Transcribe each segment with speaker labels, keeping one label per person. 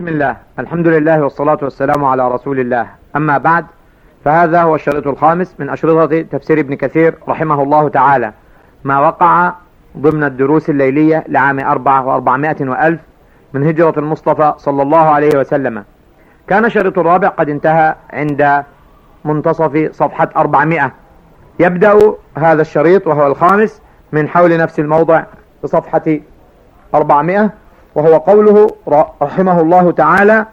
Speaker 1: بسم الله. الحمد لله والصلاة والسلام على رسول الله. أما بعد فهذا هو الشريط الخامس من أشرطة تفسير ابن كثير رحمه الله تعالى. ما وقع ضمن الدروس الليلية لعام أربعة وأربعمائة وألف من هجرة المصطفى صلى الله عليه وسلم. كان الشريط الرابع قد انتهى عند منتصف صفحة أربعمائة. يبدأ هذا الشريط وهو الخامس من حول نفس الموضع بصفحة أربعمائة. وهو قوله رحمه الله تعالى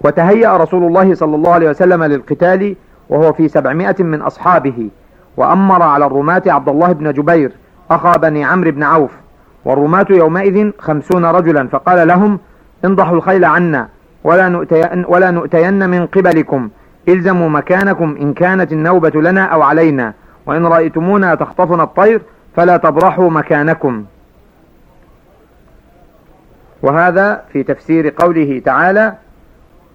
Speaker 1: وتهيأ رسول الله صلى الله عليه وسلم للقتال وهو في سبعمائة من أصحابه وأمر على الرماة عبد الله بن جبير أخا بني عمرو بن عوف والرماة يومئذ خمسون رجلا فقال لهم انضحوا الخيل عنا ولا نؤتين, ولا نؤتين من قبلكم إلزموا مكانكم إن كانت النوبة لنا أو علينا وإن رأيتمونا تخطفنا الطير فلا تبرحوا مكانكم. وهذا في تفسير قوله تعالى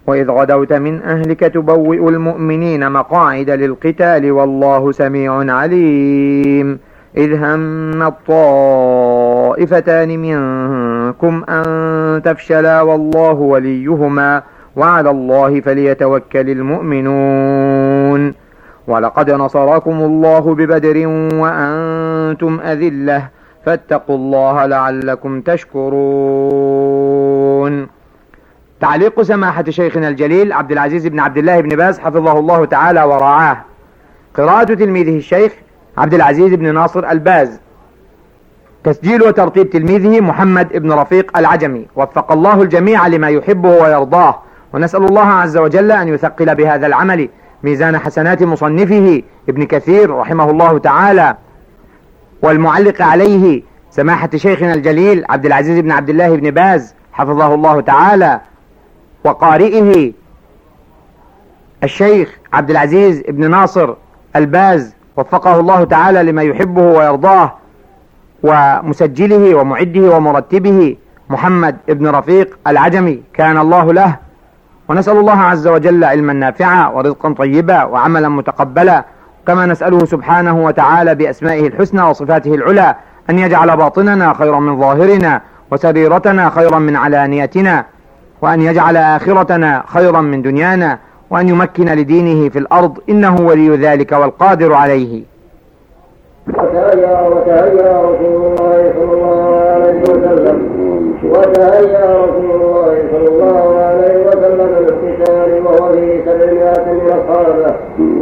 Speaker 1: وإذ غدوت من أهلك تبوئ المؤمنين مقاعد للقتال والله سميع عليم. إذ هم الطائفتان منكم أن تفشلا والله وليهما وعلى الله فليتوكل المؤمنون. ولقد نصركم الله ببدر وأنتم أذلة فاتقوا الله لعلكم تشكرون. تعليق سماحة شيخنا الجليل عبد العزيز بن عبد الله بن باز حفظه الله تعالى ورعاه. قراءة تلميذه الشيخ عبد العزيز بن ناصر الباز. تسجيل وترتيب تلميذه محمد بن رفيق العجمي. وفق الله الجميع لما يحبه ويرضاه. ونسأل الله عز وجل أن يثقل بهذا العمل ميزان حسنات مصنفه ابن كثير رحمه الله تعالى. والمعلق عليه سماحة شيخنا الجليل عبد العزيز بن عبد الله بن باز حفظه الله تعالى. وقارئه الشيخ عبد العزيز بن ناصر الباز وفقه الله تعالى لما يحبه ويرضاه. ومسجله ومعده ومرتبه محمد بن رفيق العجمي كان الله له ونسأل الله عز وجل علما نافعا ورزقا طيبا وعملا متقبلا كما نسأله سبحانه وتعالى بأسمائه الحسنى وصفاته العلى أن يجعل باطننا خيرا من ظاهرنا وسريرتنا خيرا من علانيتنا وأن يجعل آخرتنا خيرا من دنيانا وأن يمكن لدينه في الأرض إنه ولي ذلك والقادر عليه.
Speaker 2: وتهيأ وتهيأ رسول الله صلى الله عليه وسلم. وتهيأ رسول الله صلى الله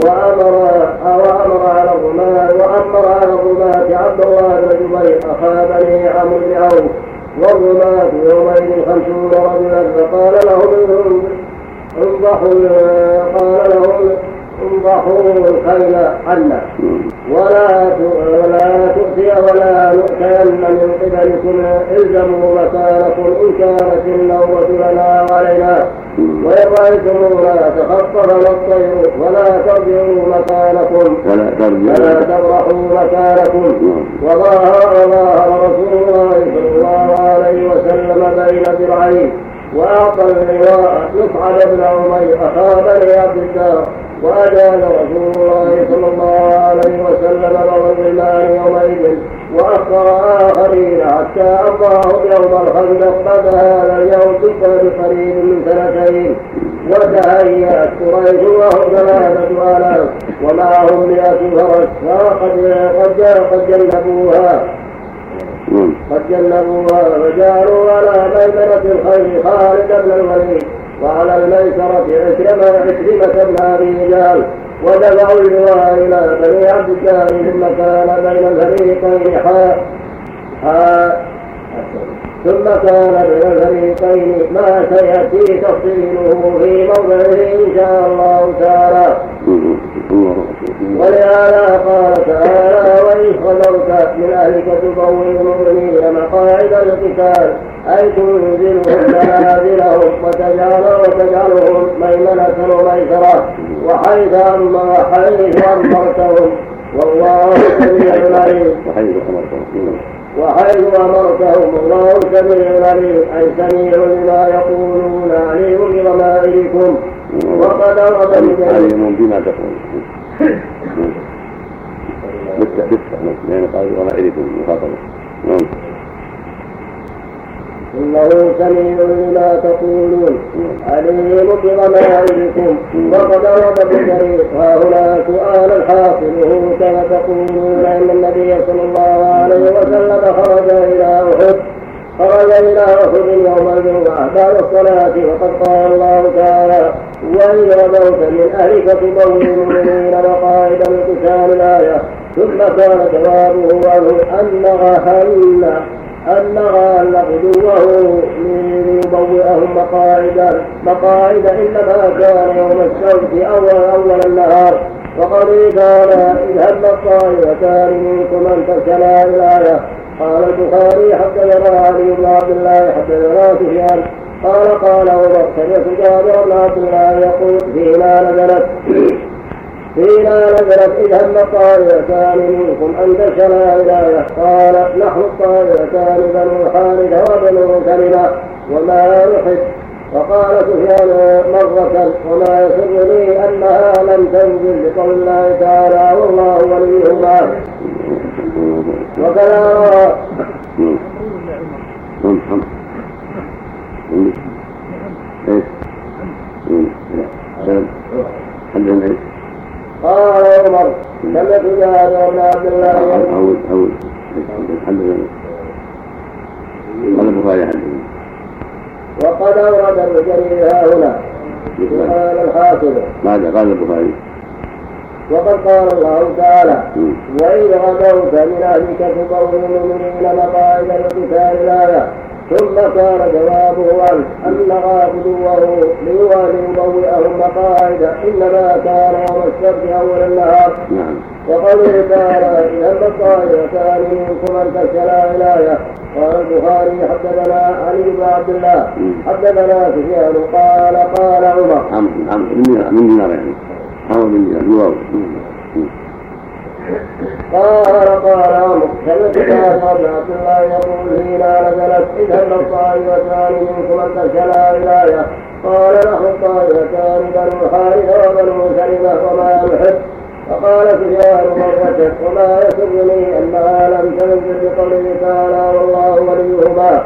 Speaker 2: وأمر وأمر على الرماة وأمر على الرماة عبد الله بن جبير أخا بني عمرو بن عوف والرماة يومئذ خمسون رجلا فقال لهم انضحوا قال لهم انضحوا الخيل عنا ولا ولا تؤتي ولا نؤتين من قبلكم الزموا مكانكم إن كانت النوبة لنا وعلينا. وإن رأيتمونا تخطفنا الطير ولا ترجعوا مكانكم.
Speaker 3: ولا ترجعوا.
Speaker 2: ولا تبرحوا مكانكم. وظاهر ظاهر رسول الله صلى الله عليه وسلم بين ذراعيه وأعطى اللواء يصعد بن عمير أخا بني عبد الله وأجاز رسول الله صلى الله عليه وسلم بعض الغلمان يومئذ وأخر آخرين حتى أمضاه يوم الخندق بعد هذا اليوم بقريب من سنتين. وتهيأت قريش وهم ثلاثة آلاف ومعهم مئة فرس فقد قد قد جنبوها. قد جنبوها وجعلوا على ميمنة الخير خالد بن الوليد. وعلى الميسرة عكرمة عكرمة بن أبي جهل ودفعوا اللواء إلى بني عبد الله ثم كان بين الفريقين. حاء ثم كان بين الفريقين ما سيأتي تفصيله في موضعه إن شاء الله تعالى. ولهذا قال تعالى وإن خلوت من أهلك تبوئ المؤمنين مقاعد القتال أي تنزلهم منازلهم وتجعل وتجعلهم ميمنة وميسرة وحيث أما حيث أمرتهم والله سميع عليم.
Speaker 3: وحيث أمرتهم
Speaker 2: الله سميع عليم أي سميع لما يقولون عليم بضمائركم وقد أرد
Speaker 3: عليم بما تقول بالتأ بالتأ نعم قال ضمائركم مخاطبة نعم
Speaker 2: إنه سميع لما تقولون عليم بضمائركم؟ وقد ورد بالطريق ها هنا سؤال الحاصل كما تقولون إن النبي صلى الله عليه وسلم خرج إلى أحد؟ خرج إلى أحد يوم الجمعة بعد الصلاة وقد قال الله تعالى وإن غدوت من أهلك تبوي المؤمنين مقاعد القتال الآية ثم كان جوابه عنه أن أن غال غدوه ليبوئهم مقاعد مقاعد إنما كان يوم السبت أول أول النهار. وقد كان إذ هم الطائفتان منكم أن ترسلا الآية. قال البخاري حدثنا علي بن عبد الله حدثنا سفيان. قال قال عمر سمعت جابر بن عبد الله يقول فيما نزلت فيما نزلت إذ هم الطائفتان منكم أن تشنا الآية قال نحن الطائفتان بنو خالد وبنو سلمة وما نحب وقال سفيان مرة وما يسرني أنها لم تنزل بقول الله تعالى والله وليهما. وكذا. قال عمر سمعت جابر بن عبد الله
Speaker 3: أول أول حدثنا قال البخاري حدثنا
Speaker 2: وقد أورد ابن جرير ها هنا. قال الحافظ
Speaker 3: ماذا؟ قال البخاري.
Speaker 2: وقد قال الله تعالى وإذ غدوت من أهلك تبوئ المؤمنين مقاعد القتال الآية. ثم كان جوابه عنه أن غافلوه ليبوئهم مقاعد إنما كان يوم السبت أول النهار
Speaker 3: نعم
Speaker 2: وقوله تعالى إذا الطائفتان منكم أن تسألا الآية قال البخاري حدثنا علي بن عبد الله حدثنا سفيان قال قال عمر
Speaker 3: عم عم من دينار يعني عمرو بن دينار
Speaker 2: قال قال سمعت جابر بن عبد الله يقول فيما نزلت إذا الطائفتان منكم تسألا الآية قال له الطائفتان بنو حارثة وبنو سلمة وما نحب فقال سفيان مرة وما يسرني أنها لم تنزل بقوله تعالى والله وليهما.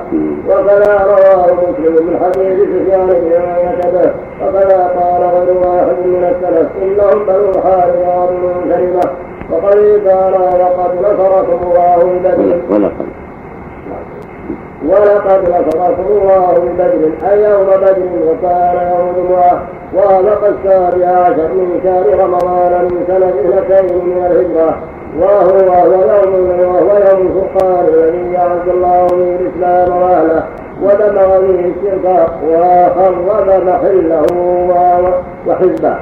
Speaker 2: وكذا رواه مسلم من حديث سفيان بن عيينة. به وكذا قال غير واحد من السلف إنهم بنو حارثة وبنو سلمة. وقد قال وقد نصركم الله ببدر
Speaker 3: ولقد.
Speaker 2: ولقد نصركم الله ببدر أي يوم بدر وكان يوم جمعة وافق السابع عشر من شهر رمضان من سنة اثنتين من الهجرة. وهو يوم وهو يوم الفرقان الذي أعز الله به الإسلام وأهله ودمغ به الشرك وخرب محله وحزبه.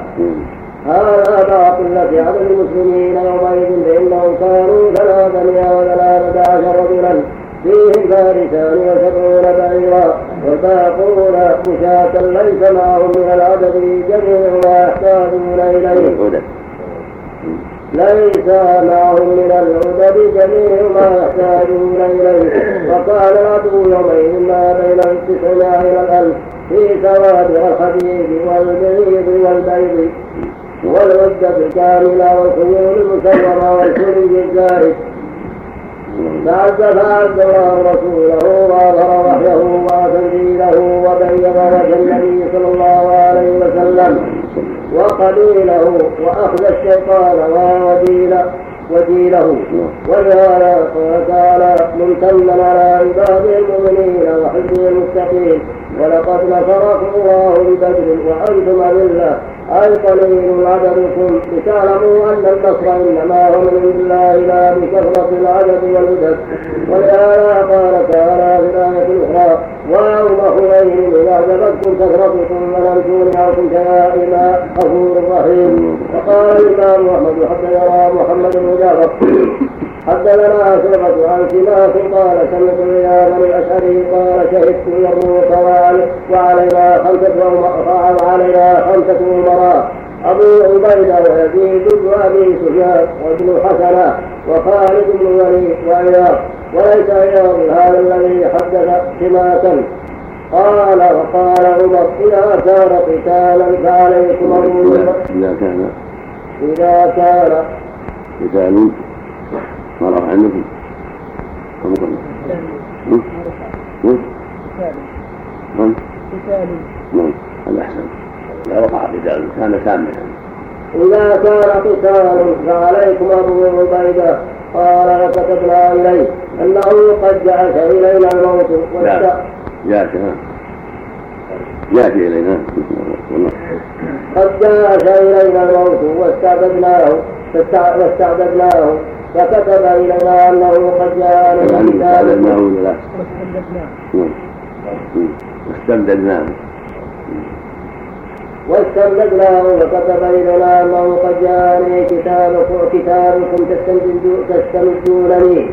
Speaker 2: هذا باطل على المسلمين يومئذ فإنهم كانوا ثلاثمائة وثلاثة عشر رجلا فيهم فارسان وسبعون بعيرا والباقون مشاة ليس معهم من العدد جميع ما يحتاجون إليه ليس معهم من العدد جميع ما يحتاجون إليه. وكان العدو يومئذ ما بين التسعمائة إلى الألف في سواد والحديد والبعيد والبيض. والعدة الكاملة والخيول المسورة والسري الزائد فعز فعز الله رسوله وأظهر وحيه وتنزيله وبين وجه النبي صلى الله عليه وسلم وقبيله وأخذ الشيطان ودين ودينه قال تعالى ممتنا على عباده المؤمنين وحزبه المتقين. ولقد نصركم الله ببدر وأنتم أذلة. أي قليل عددكم لتعلموا أن النصر إنما هو من عند الله لا بكثرة العدد والعدد. ولهذا قال تعالى في الآية الأخرى ويوم حنين إذا أعجبتكم كثرتكم ولم تغن عنكم شيئا غفور رحيم. وقال الإمام أحمد حدثنا محمد بن جعفر. حدثنا شعبة عن سماك قال سمعت رياض الأشعري قال شهدت يرموك وعلينا خمسة وعلينا خمسة أمراء أبو عبيدة ويزيد بن أبي سفيان وابن حسنة وخالد بن وليد وإياس وليس إياس هذا الذي حدث سماكا قال وقال عمر إذا كان قتالا فعليكم
Speaker 3: إذا كان
Speaker 2: إذا كان
Speaker 3: قتال ما رفع عنكم نعم نعم هذا أحسن. لا وقع قتال كان سامحا.
Speaker 2: إذا كان قتال فعليكم أبو عبيدة قال فكتبنا إليه أنه قد جعلت إلينا الموت
Speaker 3: جاءت ياتي إلينا.
Speaker 2: قد جاء إلينا الموت واستعبدناه واستعبدناه. فكتب إلينا أنه قد جاء
Speaker 3: يعني لا؟ استبدلناه
Speaker 2: واستمددناه فكتب إلينا أنه قد جاءني كتابكم كتابكم تستمدونني.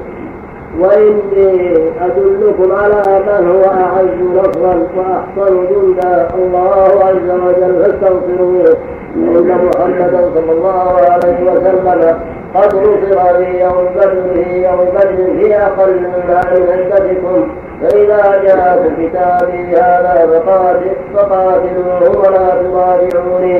Speaker 2: وإني أدلكم على من هو أعز نصرا وأحسن جندا. الله عز وجل فاستغفروه. إن محمدا صلى الله عليه وسلم. قد نصر في يوم بدر في يوم بدر في أقل من عدتكم فإذا جاءكم كتابي هذا فقاتل فقاتلوه ولا تراجعوني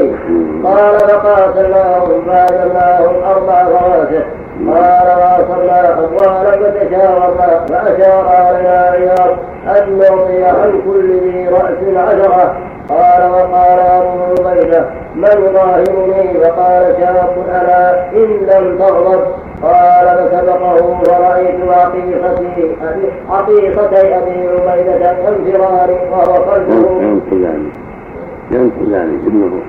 Speaker 2: قال فقاتلناهم فأجلناهم أربع فواسق قال واصلنا أبوالا فتشاورنا فأشار علينا عياض أن نعطي عن كل ذي رأس عشرة قال وقال أبو عبيدة من يظاهرني فقال شاب أنا إن لم تغضب قال فسبقه فرأيت عقيقتي عقيقتي أبي عبيدة كانفرار وهو خلفه
Speaker 3: ينقذان ينقذان ابنه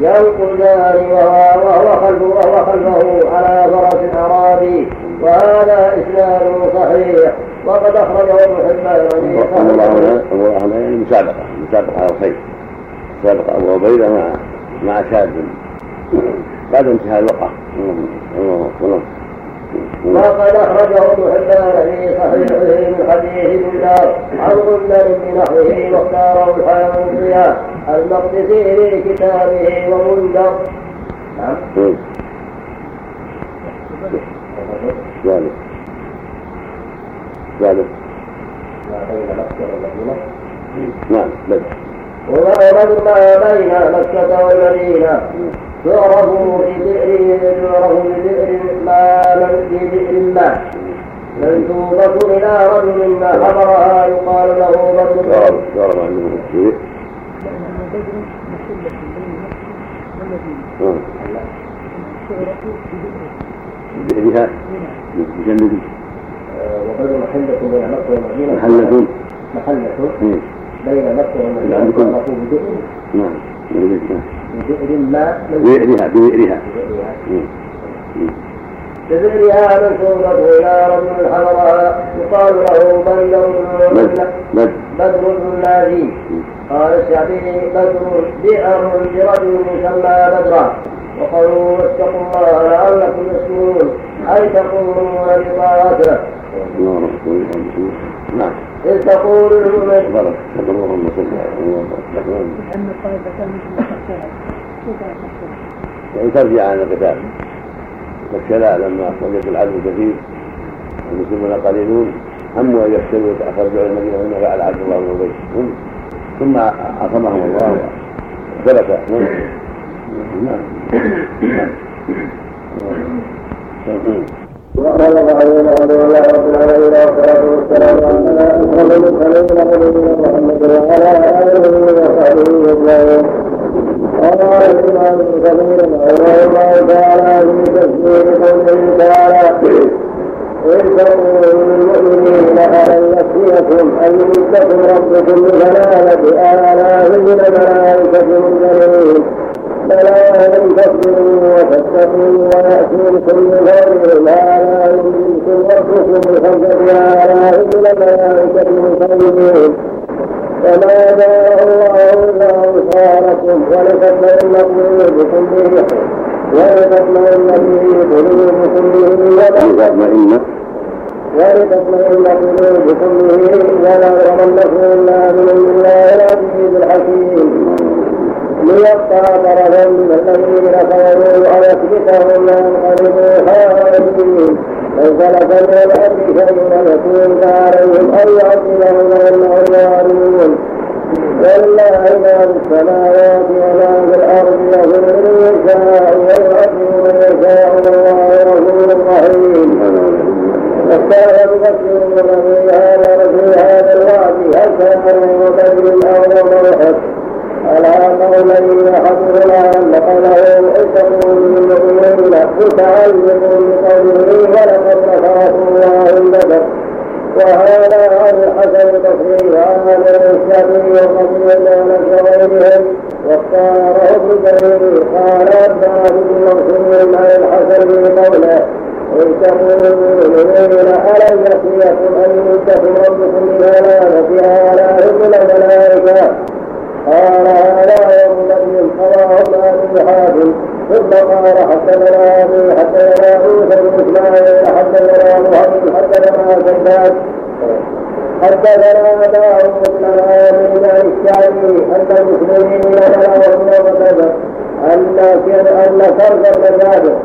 Speaker 2: ينقذان وهو خلفه وهو خلفه على فرس أعرابي وهذا إسناد صحيح. وقد أخرجه ابن حبان
Speaker 3: الله. يعني مسابقة مسابقة على الخير. سابق أبو عبيدة مع مع شاب بعد انتهاء الوقعة.
Speaker 2: وقد أخرجه ابن حبان في صحيحه من حديث بلال عن غندر بنحوه واختاره الحيوانية المقدسي في كتابه ومنذر نعم
Speaker 3: ذلك ذلك نعم بدر
Speaker 2: وبدر ما بين مكة والمدينة تعرف ببئر تعرف ببئر ما ببئر ما منسوبة إلى رجل ما حضرها يقال له بدر
Speaker 3: تعرف عنه الشيء بئرها بجنب
Speaker 2: وبدر محلة بين مكة والمدينة
Speaker 3: محلة
Speaker 2: محلة بين مكة والمدينة
Speaker 3: نعم بئر ما بئرها بئرها
Speaker 2: بذكرها منسوبة إلى رجل حضرها يقال له بدر بدر بن النادي قال الشعبي بدر بئر لرجل يسمى بدرا. وقالوا اتقوا الله لعلكم تشكرون. أي تقومون بطاعته
Speaker 3: نعم.
Speaker 2: إذ تقول المؤمن
Speaker 3: اللهم صل على يعني ترجع عن القتال. والشلاء لما وجد العدو كثير والمسلمون قليلون. هموا ان يفشلوا ويتخرجوا إلى المدينة مما فعل عبد الله بن ابي ثم عصمهم الله. وثبت نعم.
Speaker 2: وقال رب العالمين والصلاه والسلام على اشرف المرسلين نبينا محمد وعلى اله وصحبه اجمعين قال الامام رحمه الله تعالى في تفسير قوله تعالى إن تقولوا للمؤمنين ألن يكفيكم أن يمدكم ربكم بثلاثة آلاف من الملائكة منزلين بلى إن تصبروا وتتقوا ويأتوكم من غير ما يمدكم ربكم بخمسة آلاف من الملائكة مسلمين فما جاء الله إلا أنصاركم ولتطمئن قلوبكم به ولتطمئن به به
Speaker 3: ولتطمئن
Speaker 2: ولتطمئن قلوبكم به ولا يغرنكم الا من الله العزيز الحكيم ليقطع طرفا من الذين كفروا أو يكبتهم وينقلبوا خائبين ليس لك من الامر شيء يكون عليهم أو يعذبهم وانهم ظالمون لله ما في السماوات وما في الأرض يغفر من يشاء ويعذب من يشاء والله غفور رحيم واختار المسلمون في هذا في هذا الوعد أشهر وبدر أو مرحب على قولين حفظنا لقوله عشر من نبينا متعلق بقوله ولقد نخاف الله البدر وهذا عن الحسن البصري وعن الشافعي وقبل ذلك وغيرهم واختاره ابن جرير قال بن منصور عن الحسن بقوله إن تكونوا مؤمنين ألم يكفيكم أن ربكم بملائكة آلاف من الملائكة قال هذا يوم بدر رواه ابن حاتم ثم قال حدثنا ابي حدثنا عيسى بن اسماعيل حدثنا محمد حدثنا سداد حدثنا داود بن عامر الشعبي أن المسلمين بلغهم يوم بدر ان ان فرد بن جابر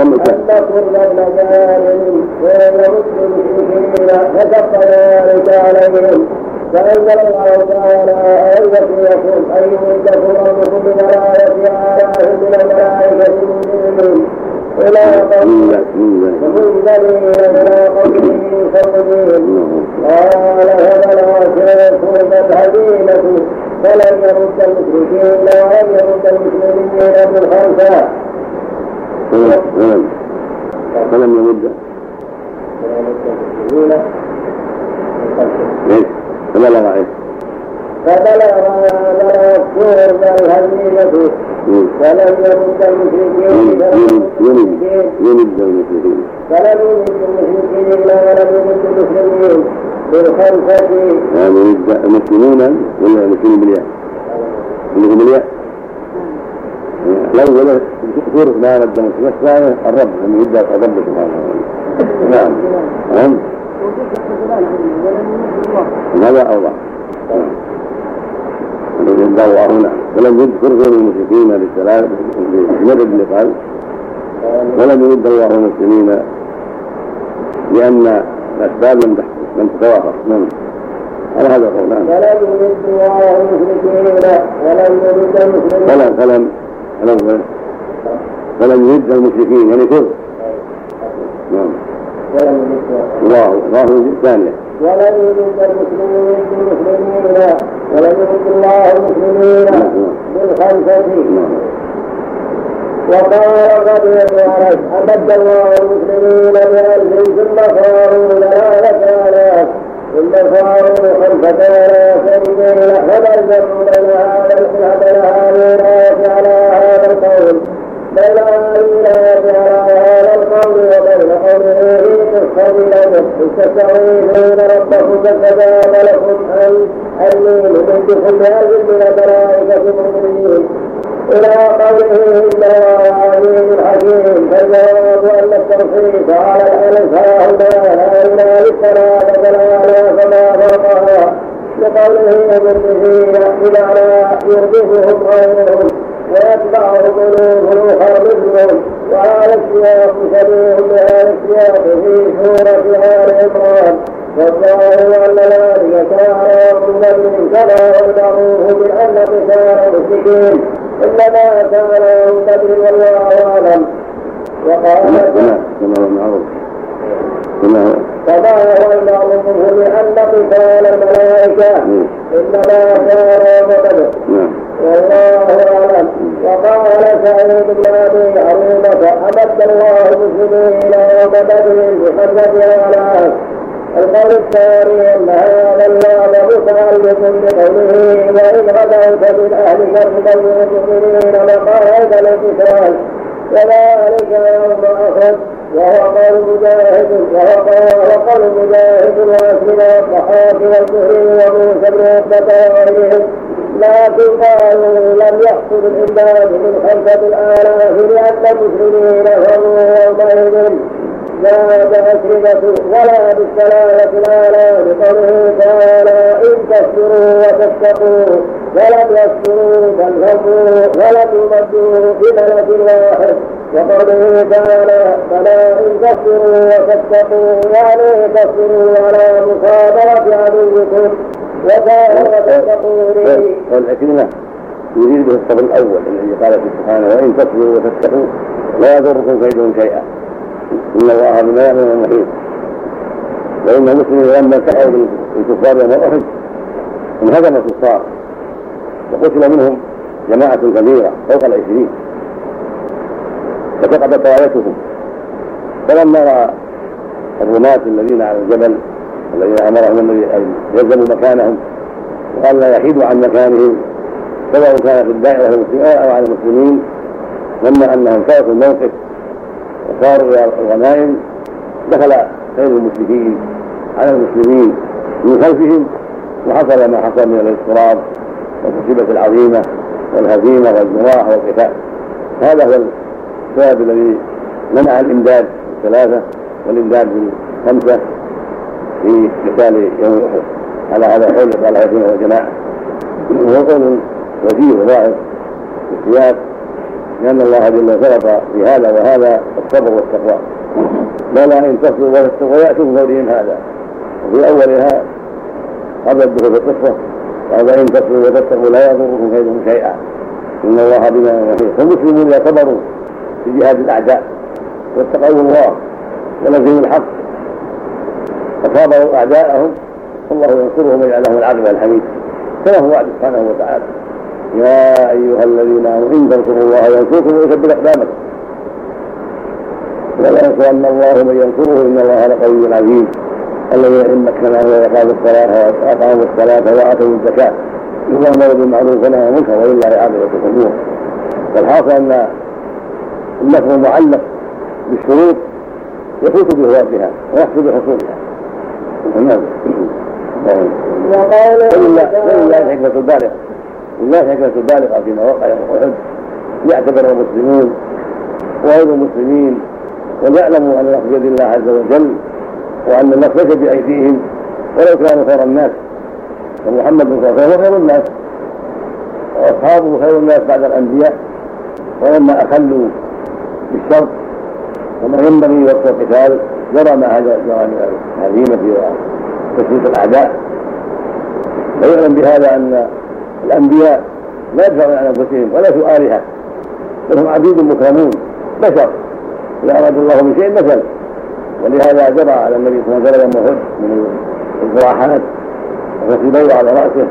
Speaker 2: أن كل المجال بين مسلم المشركين فكف ذلك عليهم فأنزل الله تعالى أية يكون أن يمدكم ربكم بملائكة آلاف من الملائكة المسلمين إلى قوله ومنزلين إلى قوله صمدين قال فبلغ كربت هزيمة فلم يرد. المشركين ولم يرد. المسلمين بالخمسة
Speaker 3: فلم يمد إيش؟ فبلغ إيش
Speaker 2: فبلغ بلغ السور الهزيمة فلم يمد المشركين
Speaker 3: يمد يمد المشركين
Speaker 2: فلم يمد المشركين ولم يمد المسلمين بالخمسة
Speaker 3: يعني يمد المسلمون ولا المسلمين بالياء؟ اللي بالياء الأول سورة ما رد والثانية الرب لما يبدأ الرب سبحانه وتعالى نعم نعم هذا أوضح الذي الله هنا. ولم يذكر غير المشركين للثلاث بمدد اللي قال. ولم يرد الله المسلمين لأن الأسباب لم لم تتوافق. نعم. على هذا القول نعم.
Speaker 2: فلم يرد الله المشركين ولم يرد المسلمين.
Speaker 3: فلم فلم الأول فلم يرد المشركين. يعني كفر نعم.
Speaker 2: ولم
Speaker 3: الله الله الثانية
Speaker 2: ولم يرد المسلمين بالمسلمين ولم يرد الله المسلمين بالخمسة.
Speaker 3: نعم.
Speaker 2: وقال بن انس أمد الله المسلمين بألف ثم صاروا ثلاثة آلاف ثم صاروا خمسة آلاف رجالا فبلغوا بين هذا بين هذه الآية على هذا القول. بين هذه الآية على هذا القول وبين في قصة الأمر تستغيثون ربكم فاستجاب لكم أن أني ممدكم بألف من الملائكة مؤمنين إلى قوله إن الله عزيز حكيم فالجواب أن التوحيد على الألف ها هنا لا إله للثلاثة لا فما فرقها لقوله مدرسين بمعنى يردفهم غيرهم ويتبعه قلوب الآخر مثلهم وهذا السياق شبيه بهذا السياق في سوره ال عمران والظاهر ان ذلك كان من كما والمعروف بان قتال المشركين إنما كان يوم بدر والله اعلم وقال
Speaker 3: كما هو
Speaker 2: المعروف بان قتال الملائكه انما كان يوم بدر
Speaker 3: نعم.
Speaker 2: والله اعلم وقال سعيد بن ابي عروبه امد الله المسلمين يوم بدر بخمسه الاف القول الثاني ان هذا اللعب متعلق بقوله وان غدوت من اهلك ارضا المؤمنين مقاعد الانتصار وذلك يوم اخذ وهو قول مجاهد وهو قول مجاهد واسلم والضحاك والزهري وموسى بن عقبة وغيرهم. لكن قالوا لم يحصل الإمداد من خمسة الآلاف لأن المسلمين هم يومئذ زاد أسربة ولا بالثلاثة الآلاف. بقوله تعالى إن تصبروا وتتقوا ولم يصبروا بل هبوا ولم يمدوا بملك واحد. وقوله تعالى فلا إن تصبروا وتتقوا يعني تصبروا على مصابرة عدوكم.
Speaker 3: والحكمة يريد به الصبر الأول الذي قال في سبحانه وإن تصبروا وتتقوا لا يضركم كيدهم شيئا. إن الله بما يعلم محيط. وإن المسلمين لما التقوا بالكفار يوم أحد انهزم الكفار. وقتل منهم جماعة كبيرة فوق العشرين. فسقطت رايتهم فلما رأى الرماة الذين على الجبل الذين أمرهم النبي أن يلزموا مكانهم وأن لا يحيدوا عن مكانهم سواء كان في المسلمين أو على المسلمين لما أنهم تركوا الموقف. وصاروا إلى الغنائم دخل خير المشركين على المسلمين من خلفهم وحصل ما حصل من الاضطراب والمصيبة العظيمة والهزيمة والجراح والقتال. هذا هو السبب الذي منع الإمداد. بالثلاثة والإمداد بالخمسة في قتال يوم الأحد على هذا القول قال هذه وجماعة وهو قول وفيه وظاهر في السياق لأن الله جل وعلا في هذا وهذا الصبر والتقوى. بلى إن تصبروا وتتقوا يأتوا من هذا. وفي أولها قبل الدخول في القصة قال إن تصبروا وتتقوا لا يضركم كيدهم شيئا. إن الله بما يحيط فالمسلمون إذا صبروا في جهاد الأعداء. واتقوا الله ولزموا الحق. وصابروا أعداءهم فالله ينصرهم ويجعل لهم العاقبة الحميد كما هو وعد سبحانه وتعالى. يا أيها الذين آمنوا إن تنصروا الله ينصركم ويثبت أقدامكم. ولا ينصرن الله من ينصره إن الله لقوي عزيز. الذين إن مكناهم ويقاموا الصلاة وأقاموا الصلاة وآتوا الزكاة. يؤمر بالمعروف ونهى عن المنكر ولله عاقبة الأمور والحاصل أن اللفظ معلق بالشروط يفوت بهواتها ويحصل بحصولها. نعم. ولله الحكمة البالغة لله الحكمة البالغة فيما وقع يوم أحد يعتبر المسلمون وغير المسلمين وليعلموا أن النصر بيد الله عز وجل وأن النصر ليس بأيديهم ولو كانوا خير الناس. ومحمد صلى الله عليه وسلم خير الناس. وأصحابه خير الناس بعد الأنبياء. ولما أخلوا بالشرط وما ينبغي وقت القتال جرى ما من الهزيمه وتسليط الأعداء. ويعلم بهذا أن الأنبياء لا يدفعون عن أنفسهم ولا سؤالها بل هم عبيد مكرمون بشر. إذا أراد الله من شيء مثل. ولهذا جرى على النبي صلى الله عليه وسلم يوم من الجراحات. وفي على رأسه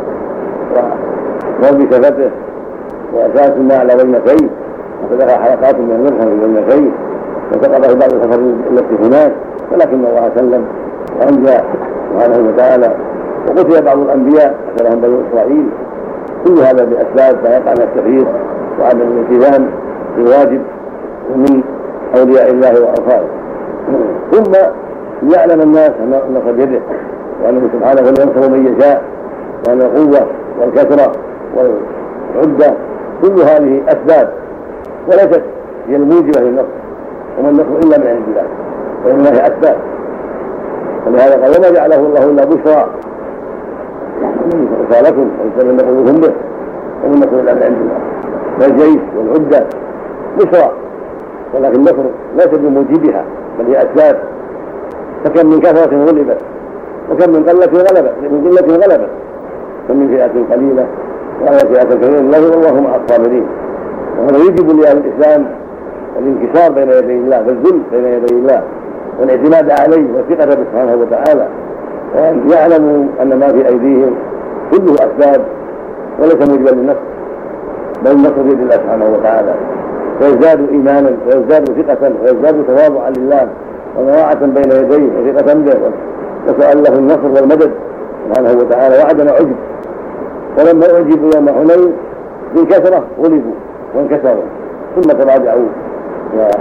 Speaker 3: وضرب كفته وأساس الماء على وجنتيه وفتح حلقات من المرحم في وجنتيه وسقط بعض السفر التي هناك ولكن الله سلم وانجى سبحانه وتعالى وقتل بعض الأنبياء قتلهم بنو إسرائيل. كل هذا بأسباب ما يقع من التفريط وعدم الالتزام بالواجب من أولياء الله وانصاره ثم يعلم الناس أن النصر بيده وأنه سبحانه ينصر من يشاء وأن القوة والكثرة والعدة كل هذه أسباب. وليست هي الموجبة للنصر. وما النصر إلا من عند الله. ولله أسباب. ولهذا قال وما جعله الله إلا بشرى. رسالكم ويسلم قلوبهم به ومن نصر إلا من عند الله. فالجيش والعدة بشرى. ولكن النصر ليس بموجبها بل هي أسباب. فكم من كثرة غلبت وكم من قلة غلبت من قلة غلبت. كم من فئة قليلة وعلى فئة كثيرة. الله والله مع الصابرين. وهذا يجب لأهل الإسلام الانكسار بين يدي الله والذل بين يدي الله والاعتماد عليه والثقه به سبحانه وتعالى وأن يعلموا أن ما في أيديهم كله أسباب وليس موجبا للنصر بل النصر بيد الله سبحانه وتعالى. فيزداد ايمانا ويزداد ثقة ويزداد تواضعا لله ومراعة بين يديه وثقة به. وسأل له النصر والمدد سبحانه وتعالى وعدم عجب. ولما أعجبوا يوم حنين بالكثرة غلبوا وانكسروا ثم تراجعوا.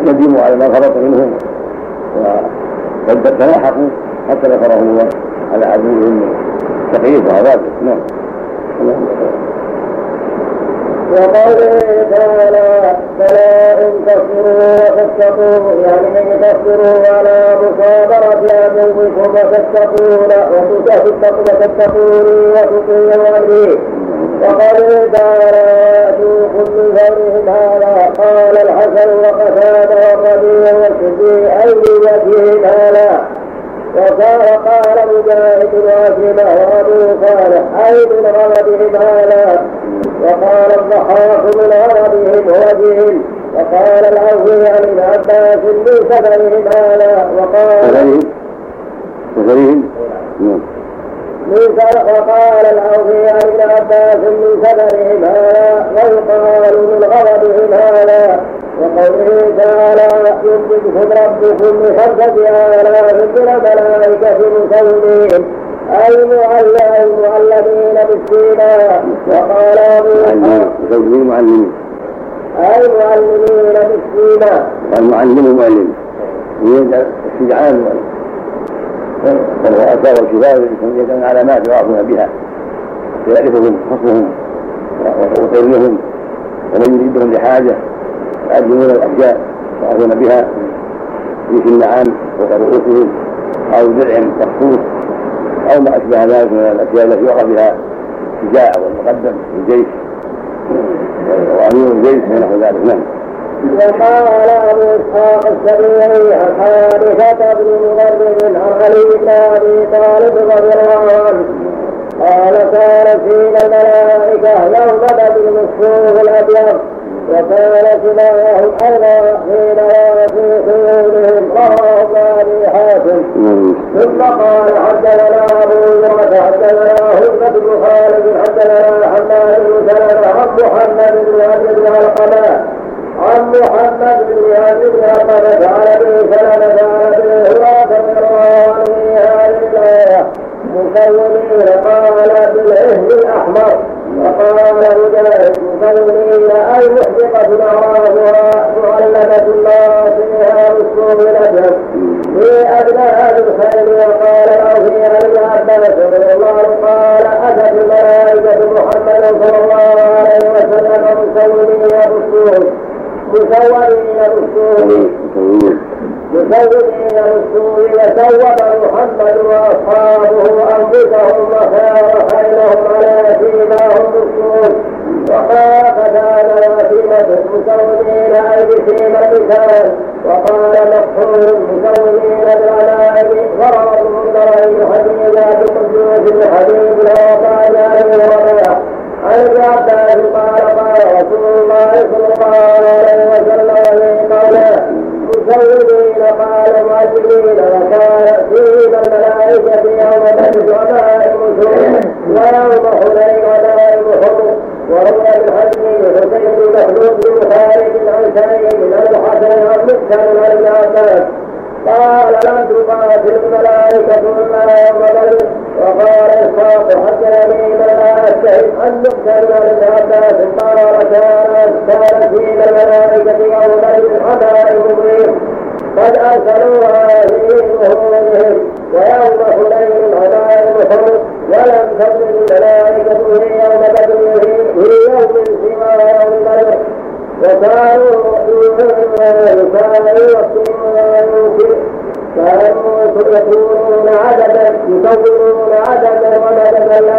Speaker 3: وندموا على ما فرط منهم. وقد تلاحقوا حتى نصرهم الله على عدوهم ثقيل وهذا نعم.
Speaker 2: وقوله تعالى فلا ان تصبروا وتتقوا يعني ان تصبروا على مصابرة عدوكم وتتقون وتتقون وتطيعوا امره وقوله تعالى كل بفضلهم هذا قال الحسن وقتاده والربيع والسدي اي بوجههم هذا وقال مجاهد واسمه وأبو صالح أي من غضبهم هذا؟ وقال الضحاك من غضبهم وجه وقال العوفي عن ابن عباس من سفرهم هذا وقال
Speaker 3: سفرهم؟ نعم.
Speaker 2: من وقال العوفي عن ابن عباس من سفرهم هذا ويقال من غضبهم هذا وقوله تعالى يمددكم ربكم بخمسة آلاف من الملائكة مسلمين أي المعلمين بالسيناء وقال أبو
Speaker 3: معلمين.
Speaker 2: أي معلمين بالسيناء
Speaker 3: المعلم معلم يجعل استجعان والرؤساء والكبار يكون علامات يعرفون بها. يعرفهم خصمهم وقرنهم ومن يريدهم لحاجة يعلمون الاشياء يعرفون بها في النعام فوق رؤوسهم أو درع مخصوص أو ما أشبه ذلك من الأشياء التي يعرف بها الشجاع والمقدم في الجيش وأمير الجيش ونحو ذلك. نعم.
Speaker 2: وقال ابو اسحاق السبيعي حارثه بن مغرب عن علي بن ابي طالب رضي الله عنه قال كانت فينا الملائكه يوم بدر الصوف الابيض وكان سماهم أيضا حين في خيولهم رواه ابي حاتم ثم قال حدثنا ابو هريره حدثنا هبه بن خالد حدثنا حماد بن سلمه عن محمد بن عبد علقمه عن محمد بن ابي بن عقبة عن ابي سلمة عن ابي هريرة رضي الله عنه هذه الآية مسلمين قال بالعهد الأحمر وقال مجاهد مسلمين أي محدقة أعرابها معلمة الله فيها الأبيض في أبناء الخير وقال له في ابن عباس رضي الله عنه قال أتت الملائكة محمد صلى الله عليه وسلم مسلمين بالسوء مسومين بالسوء مسومين بالسوء وسوم محمد واصحابه انفسهم وخار خيلهم على سيماهم بالسوء وقال قتال وسيمة مسومين اي بسيم اللسان وقال مقصود مسومين بالعنائب ضرب المنذرين حديثا بقدوس الحديث لا وقال عليه عن ابن عباس قال قال رسول الله صلى الله عليه وسلم قال مسودين قال معجبين وكان فيهم الملائكة يوم بدر وماء مسلم ويوم حنين وماء حر وروى بالحديث حسين مخلوق بن خالد عن سعيد عن الحسن عن مسلم عن عباس قال لم تقاتل الملائكة إلا يوم بدر وقال إسحاق حدثني من لا أشتهي أن نقتل ابن عباس قال كان كانت فينا الملائكة يوم بدر حمائم مبين قد أرسلوها في ظهورهم ويوم حنين حمائم حر ولم تبلغ الملائكة في يوم بدر في يوم سوى يوم بدر. وكانوا يؤمنون كانوا يكونون عددا يكونون عددا ومددا لا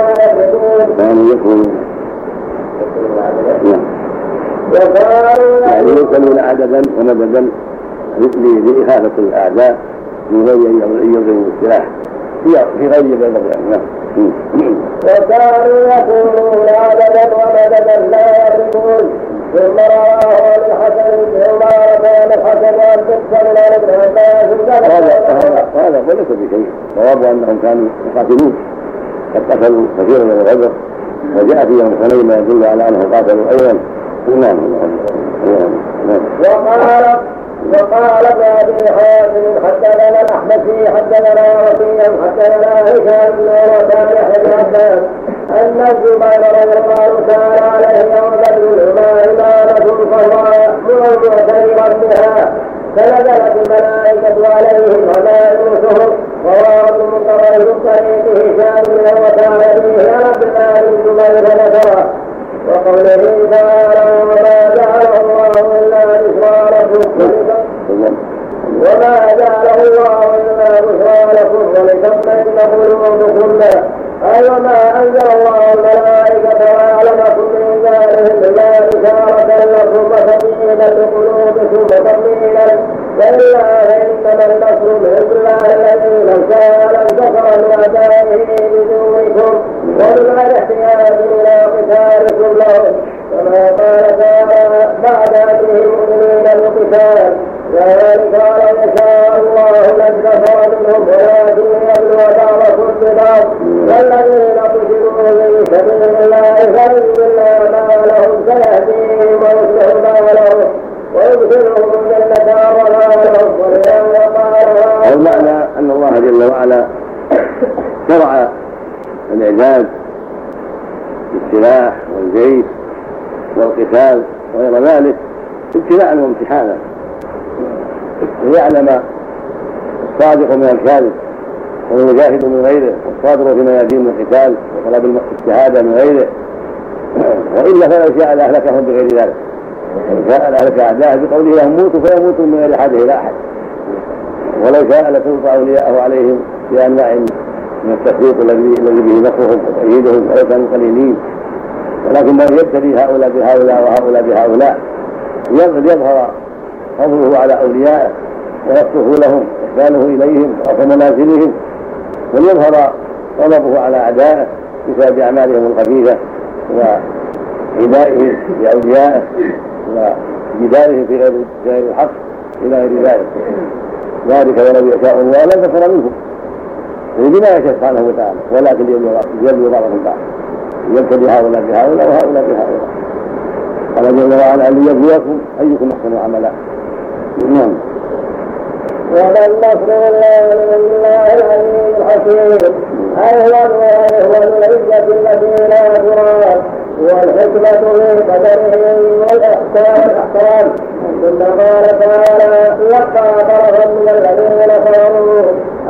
Speaker 3: وكانوا يعني يكونون عددا ومددا لإخافة الأعداء من غير أن يضربوا السلاح في غير بين
Speaker 2: وكانوا يكونون عددا ومددا لا يضربون ثم رواه الحسن بن عن الحسن عن تقبل عن ابن عباس
Speaker 3: هذا هذا وليس بشيء. صواب انهم كانوا يقاتلون. قد قتلوا كثيرا من الغدر وجاء في يوم ما يدل على أنهم قاتلوا. أيضا نعم
Speaker 2: وقال وقال ابن أبي حاتم حدثنا الاحمسي حدثنا وكيع حدثنا هشام بن عروة بن عباس ان الزبير رضي الله تعالى عليه يوم بدر ما امامه فهو معتبرا بها فنزلت الملائكة عليهم ابن منذر من طريق هشام عروة عن أبيه عن عبد الله بن زبير ذكره وقوله تعالى وما جعله الله إلا بشرى لكم وما جعله الله إلا بشرى لكم ولتطمئن قلوبكم أي وما أنزل الله الملائكة وأعلمكم من ذلهم إلا بشارة لكم وتطمئنا لقلوبكم وتطمئنا كلا إنما النصر بإذن الذين كانوا لو كان بدونكم ولما الاحتياج إلى قتالكم لهم كما قال تعالى بعد أمره المؤمنين القتال ذلك ولو يشاء الله من كفر منهم ولكن يبلو بعضكم ببعض والذين
Speaker 3: قتلوا
Speaker 2: في سبيل الله فلن والمعنى
Speaker 3: أن الله جل وعلا شرع العباد بالسلاح والجيش والقتال وغير ذلك ابتلاء وامتحانا. ليعلم الصادق من الكاذب والمجاهد من غيره والصادر في ميادين القتال وطلب الشهادة من غيره. وإلا فلا شاء لاهلكهم بغير ذلك. شاء اعداءه بقوله لهم موتوا فيموتوا من غير حاجة إلى أحد. ولو شاء لسلط أولياءه عليهم بأنواع من التفريط الذي الذي به نصرهم وتأييدهم ولو كانوا قليلين. ولكن من يبتلي هؤلاء بهؤلاء وهؤلاء بهؤلاء ليظهر فضله على أوليائه ونصره لهم واحسانه إليهم ورفع منازلهم وليظهر غضبه على أعدائه بسبب أعمالهم الخبيثه وعدائهم باوليائه وجدالهم في غير غير الحق إلى غير ذلك. ذلك ولو يشاء الله لانتصر منهم بما يشاء سبحانه وتعالى ولكن يبلو بعضهم بعض. يبتلي هؤلاء بهؤلاء وهؤلاء بهؤلاء. قال جل وعلا ليبلوكم أيكم أحسن عملا. نعم.
Speaker 2: وما النصر الا من الله العليم الحكيم. اهون واهون العزة التي لا تراد والحكمة في قدره والإحسان الأحكام ثم قال تعالى طرفا من الذين كفروا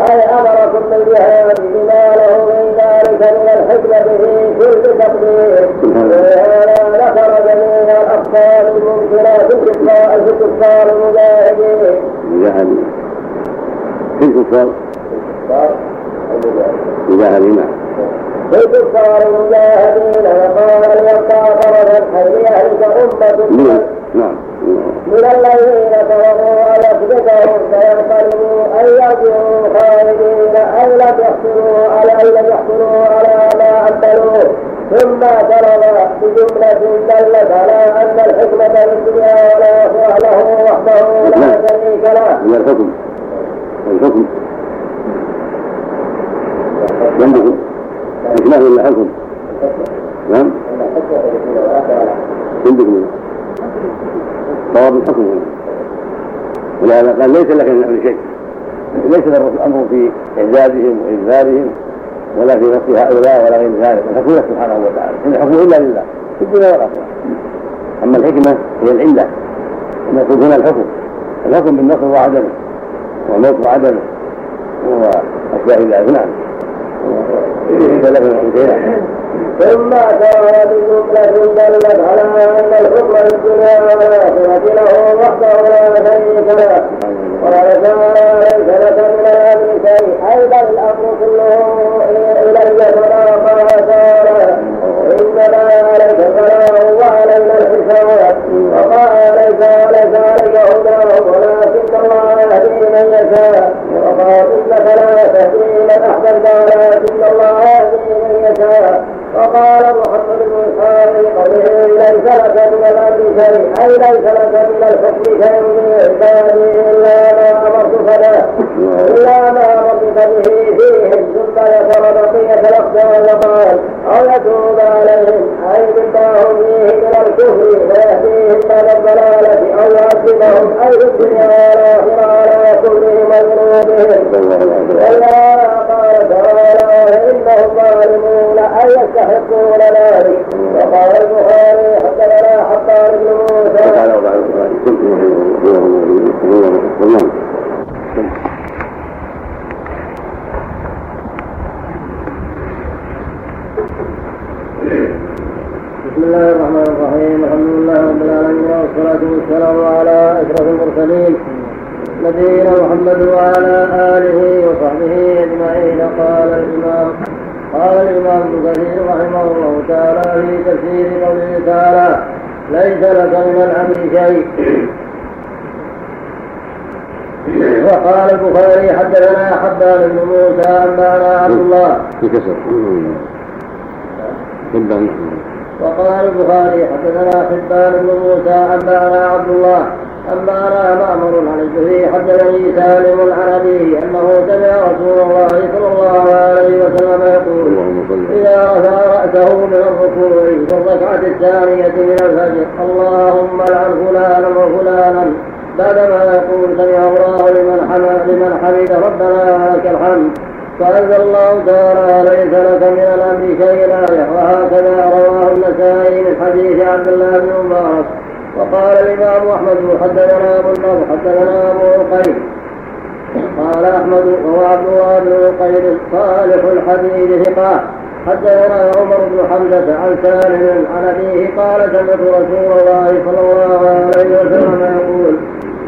Speaker 2: أي أمركم بالجهاد بما له من ذلك من الحكمة في كل تقدير ولهذا ذكر جميع الأقسام الممكنة في الكفار المجاهدين.
Speaker 3: مجاهدين. في الكفار؟ مجاهدين نعم.
Speaker 2: الكفار المجاهدين وقال ليبقى طرفا حي يهلك أمة
Speaker 3: نعم
Speaker 2: من الذين كفروا أن يثبتهم فينقلبوا أن يرجعوا خالدين أن لم يحصلوا على أن لم يحصلوا على ما عملوا ثم فرض بجملة دلت على أن الحكمة في الدنيا والآخرة له وحده لا شريك له.
Speaker 3: الحكم الحكم عندكم ما الا حكم نعم. عندكم صواب الحكم. ولهذا قال ليس لك من شيء ليس الأمر في إعدادهم وإجبارهم ولا في نص هؤلاء ولا غير ذلك. الحكم له سبحانه وتعالى. إن الحكم إلا لله. في الدنيا والآخرة. أما الحكمة هي العلة. نقول هنا الحكم. الحكم بالنصر وعدمه والموت وعدمه واشباه ذلك نعم
Speaker 2: ثم كان بجملة دلت على أن الحكم في الدنيا والآخرة له وحده لا شريك له قال تعالى ليس لك من الأمر شيء أي بل الأمر كله إلي فلا تعالى إنما عليك البلاغ وعلينا الحساب وقال ليس ليس عليك هداهم ولكن الله يهدي من يشاء وقال إنك لا تهدي من أحببت ولكن الله يهدي من يشاء وقال محمد بن اسحاق قوله ليس لك من الامر شيء اي ليس لك من الحكم شيء من عبادي الا ما امرتك به الا ما امرتك به فيهم ثم ذكر بقيه الاقدام وقال أو يتوب عليهم اي مما هم فيه من الكفر ويهديهم بعد الضلاله أو يعذبهم اي في الدنيا والاخره على كفرهم وذنوبهم ولهذا قال تعالى انهم ظالمون اي يستحقون ذلك وقال البخاري حدثنا حبان بن موسى بسم الله الرحمن الرحيم. الحمد لله رب العالمين والصلاة والسلام على أشرف المرسلين. نبينا محمد وعلى آله وصحبه أجمعين. قال الإمام قال الإمام ابن كثير رحمه الله تعالى في تفسير قوله تعالى ليس لك من الأمر شيء. وقال البخاري حدثنا حبان بن موسى أنبأنا عبد الله.
Speaker 3: في كسر
Speaker 2: وقال البخاري حدثنا حبان بن موسى أنبأنا عبد الله. أنبأنا مأمر عن الزهري حدثني سالم العربي أنه سمع رسول الله صلى الله عليه وسلم يقول إذا رفع رأسه من الركوع في الركعة الثانية من الفجر اللهم العن فلانا وفلانا. بعدما يقول سمع الله لمن حمد لمن حمد ربنا ولك الحمد. فأنزل الله تعالى ليس لك من الأمر شيء آية وهكذا رواه النسائي من حديث عبد الله بن مبارك وقال الإمام أحمد حدثنا أبو النضر حدثنا أبو قيس قال أحمد وهو عبد الله بن قيس صالح الحديث ثقة. حدثنا عمر بن حمزة عن سالم عن أبيه قال سمعت رسول الله صلى الله عليه وسلم يقول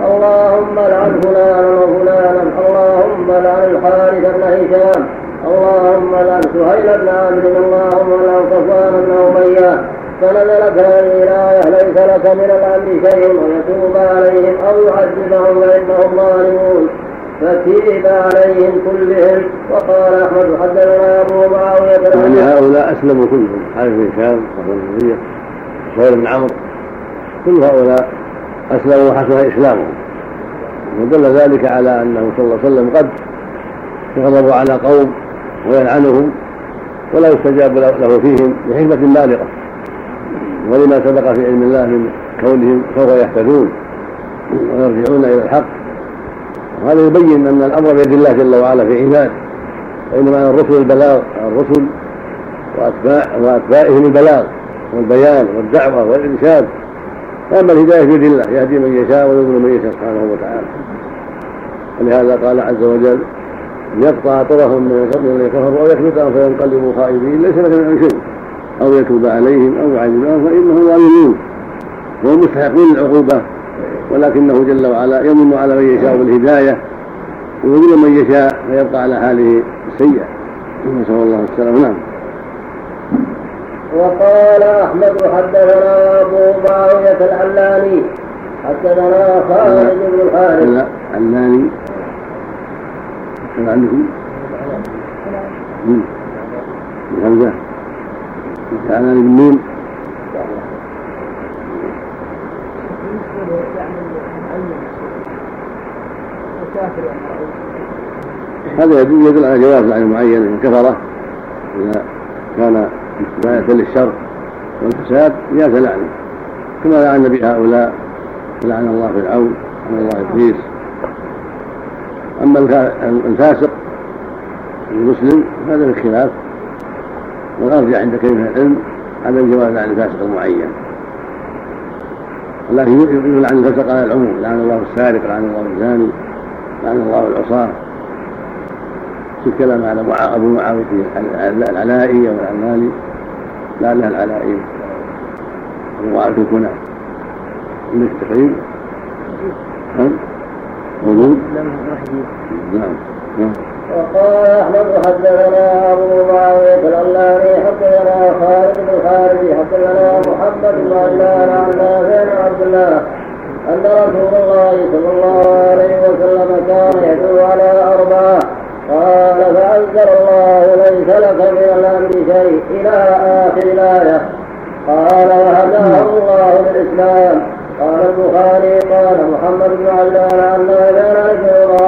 Speaker 2: اللهم لعن فلانا وفلانا اللهم لعن الحارث بن هشام اللهم لعن سهيل بن عامر اللهم لعن صفوان بن أمية فنزلت هذه الآية ليس لك من الأمر شيء ويتوب عليهم أو يعذبهم فإنهم ظالمون. فتيب عليهم كلهم؟ وقال أحمد حدثنا أبو معاوية
Speaker 3: يعني هؤلاء أسلموا كلهم حارث بن هشام وابن النبي سهيل بن عمرو كل هؤلاء أسلموا وحسن إسلامهم. ودل ذلك على أنه صلى الله عليه وسلم قد يغضب على قوم ويلعنهم ولا يستجاب له فيهم لحكمة بالغة. ولما سبق في علم الله من كونهم سوف يهتدون ويرجعون إلى الحق. وهذا يبين أن الأمر بيد الله جل وعلا في عباده وإنما الرسل البلاغ الرسل واتباع وأتباعهم البلاغ والبيان والدعوة والإرشاد. فاما الهداية بيد الله يهدي من يشاء ويضل من يشاء سبحانه وتعالى. ولهذا قال عز وجل يقطع طرفا من الذين كفروا أو يكبتهم فينقلبوا خائبين ليس لك من شيء. أو يتوب عليهم أو يعذبهم فإنهم ظالمون وهم مستحقون العقوبة ولكنه جل وعلا يمن على من يشاء بالهداية ويضل من يشاء فيبقى على حاله السيئة. نسأل الله السلامة. نعم.
Speaker 2: وقال أحمد حدثنا أبو معاوية العلاني حدثنا خالد بن الحارث.
Speaker 3: العلاني. كان عندكم؟ همزه بالنون. هذا يدل, على جواز لعن المعين من كفرة. إذا كان باية للشر والفساد جاز لعنه كما لعن النبي هؤلاء لعن الله فرعون لعن الله إبليس. أما الفاسق المسلم هذا في الخلاف والارجح عند كثير من العلم عدم جواز لعن الفاسق المعين. ولكن يلعن الفسق على العموم لعن الله السارق لعن الله الزاني لعن الله العصاة. في الكلام على أبو معاوية العلائي أو العلالي لعلها العلائي. أبو معاوية الكنى عندك تقريب؟ موجود؟
Speaker 2: نعم نعم. وقال احمد حدثنا أبو معاويه العلاني حدثنا خالد بن خالد حدثنا محمد بن عجلان عن نافع عبد الله. أن رسول الله صلى الله عليه وسلم كان يدعو على أربعة. قال فأنزل الله ليس لك من الأمر شيء إلى آخر الآية. قال وهداه الله للإسلام قال البخاري قال محمد بن عجلان عن نافع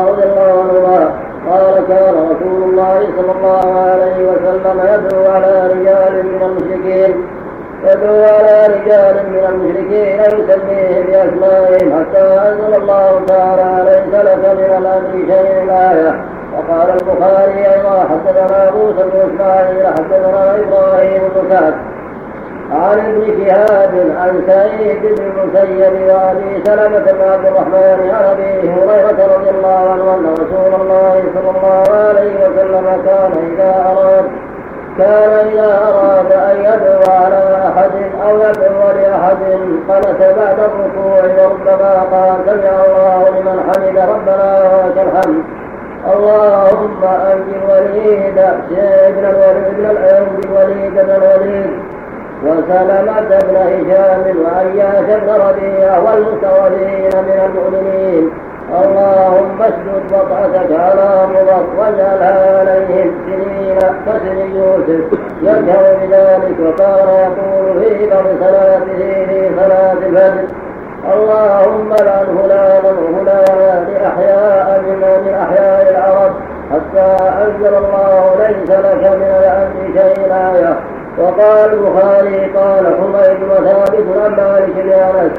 Speaker 2: رضي الله عنهما قال كان رسول الله صلى الله عليه وسلم يدعو على رجال من المشركين يدعو على رجال من المشركين يسميهم بأسمائهم حتى أنزل الله تعالى ليس لك من الأمر شيء الآية وقال البخاري أيضا حدثنا موسى بن إسماعيل حدثنا إبراهيم بن سعد عن ابن شهاب عن سعيد بن المسيب وأبي سلمة بن عبد الرحمن عن أبي هريرة رضي الله عنه أن رسول الله صلى الله عليه وسلم كان إذا اراد كان إذا أراد أن يدعو على أحد أو يدعو لأحد قنت بعد الركوع وربما قال سمع الله لمن حمد ربنا ولك الحمد اللهم أنجي الوليد ابن الوليد ابن الوليد بن الوليد. وسلمة بن هشام وعياش بن ربيعة والمستضعفين من المؤمنين. اللهم اشدد بطعتك على مضر واجعلها عليهم سنين كسر يوسف يجهر بذلك وكان يقول في بعض صلاته في صلاة الفجر. اللهم لعن فلانا وفلانا لأحياء من أحياء العرب حتى أنزل الله ليس لك من الأمر شيء آية. وقال البخاري قال حميد وثابت عن مالك بن أنس.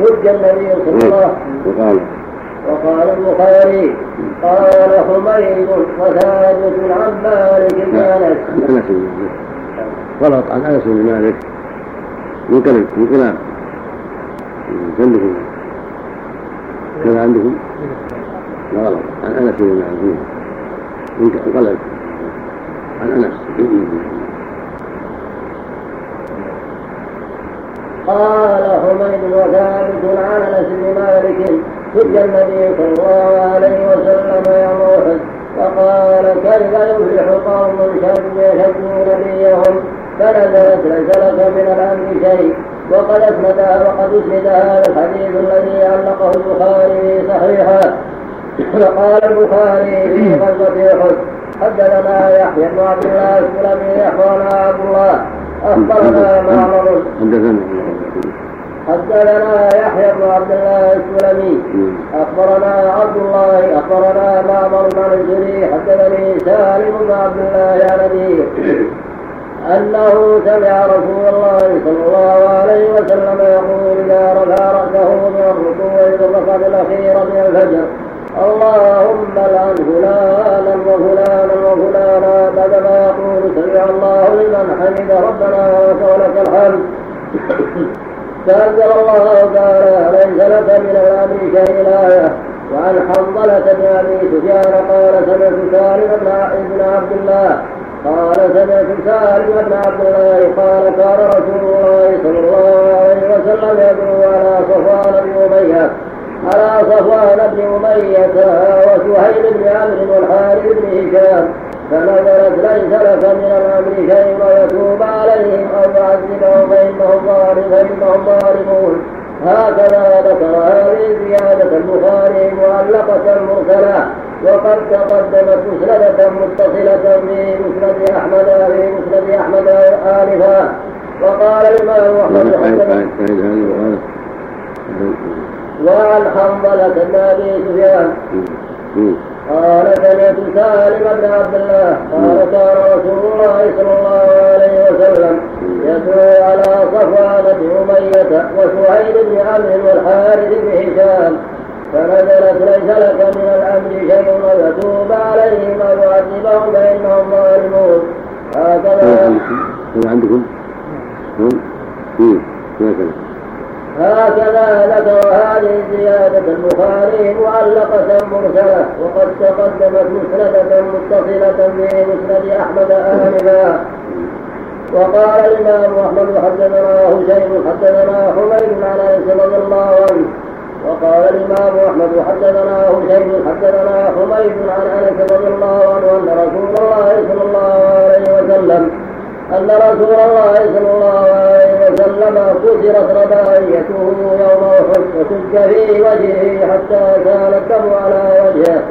Speaker 2: حج النبي صلى الله عليه وسلم. وقال البخاري قال حميد وثابت عن مالك بن أنس.
Speaker 3: أنس غلط عن أنس بن مالك. من كلام من كلام. عندكم كذا عندكم لا غلط. عن أنس بن مالك. من غلط. عن أنس.
Speaker 2: قال حميد وثابت عن أنس بن مالك سج النبي صلى الله عليه وسلم يوم احد فقال كيف يفلح قوم شدوا نبيهم فنزلت لك من الأمر شيء وقد اسند وقد اسند هذا الحديث الذي علقه البخاري في صحيحه. فقال البخاري في غزوة أحد حدثنا يحيى بن عبد الله السلمي اخبرنا عبد الله اخبرنا معمر حدثنا حدثنا يحيى بن عبد الله السلمي. أخبرنا عبد الله أخبرنا معمر بن الزري حدثني سالم بن عبد الله عن أنه سمع رسول الله صلى الله عليه وسلم يقول إذا رفع رأسه من الركوع في الركعة الأخيرة من الفجر اللهم لعن فلانا وفلانا وفلانا بعدما يقول سمع الله لمن حمد ربنا ولك الحمد. فأنزل الله تعالى ليس لك من الأمر شيء وعن حنظلة بن أبي سفيان قال سمعت سالم بن عبد الله قال سمعت سالم بن عبد الله قال كان رسول الله صلى الله عليه وسلم يدعو على صفوان بن أمية على صفوان بن أمية وسهيل بن عمرو والحارث بن هشام فنظرت ليس لك من الأمر شيء ويتوب عليهم أو يعذبهم فإنهم فإنهم ظالمون. هكذا ذكر هذه زيادة البخاري معلقة مرسلة وقد تقدمت مسندة متصلة في مسند أحمد في مسند أحمد آنفا. وقال الإمام أحمد وعن حنظلة بن أبي سفيان قال سمعت سالم بن عبد الله قال كان رسول الله صلى الله عليه وسلم يدعو على صفوان بن أمية وسهيل بن عمرو والحارث بن هشام. فنزلت ليس لك من الأمر شيء ويتوب عليهم يعذبهم فانهم ظالمون. هكذا.
Speaker 3: عندكم؟
Speaker 2: هكذا ذكر هذه زيادة البخاري معلقة مرسلة وقد تقدمت مسندة متصلة في مسند أحمد آنفا. وقال الإمام أحمد حدثنا هشيم حدثنا حميد عن أنس رضي الله عنه. وقال الإمام أحمد حدثنا هشيم حدثنا حميد عن أنس رضي الله عنه أن رسول الله صلى الله عليه وسلم أن رسول الله صلى الله عليه وسلم كسرت رباعيته يوم أحد وشج في وجهه حتى كان الدم على وجهه.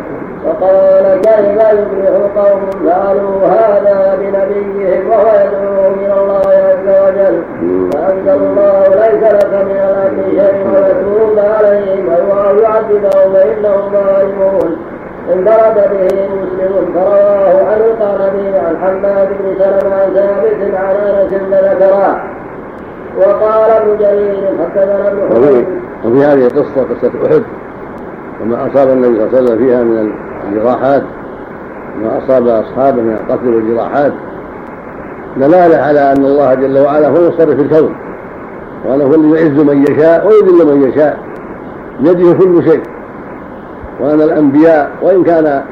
Speaker 2: فقال كيف يفلح قوم فعلوا هذا بنبيهم وهو يدعو من الله عز وجل. فأنزل الله ليس لك من الأمر شيء ويتوب عليهم أو يعذبهم فإنهم ظالمون. انفرد به مسلم فرواه عن القرني عن حماد بن سلمة عن ثابت عن أنس فذكراه وقال ابن جرير حدثنا ابن
Speaker 3: وفي هذه القصة قصة أحد. وما أصاب النبي صلى الله عليه وسلم فيها من الجراحات ما أصاب أصحابه من القتل والجراحات دلالة على أن الله جل وعلا هو المصرف الكون. وانه هو الذي يعز من يشاء ويذل من يشاء. بيده كل شيء. وأن الأنبياء وإن كان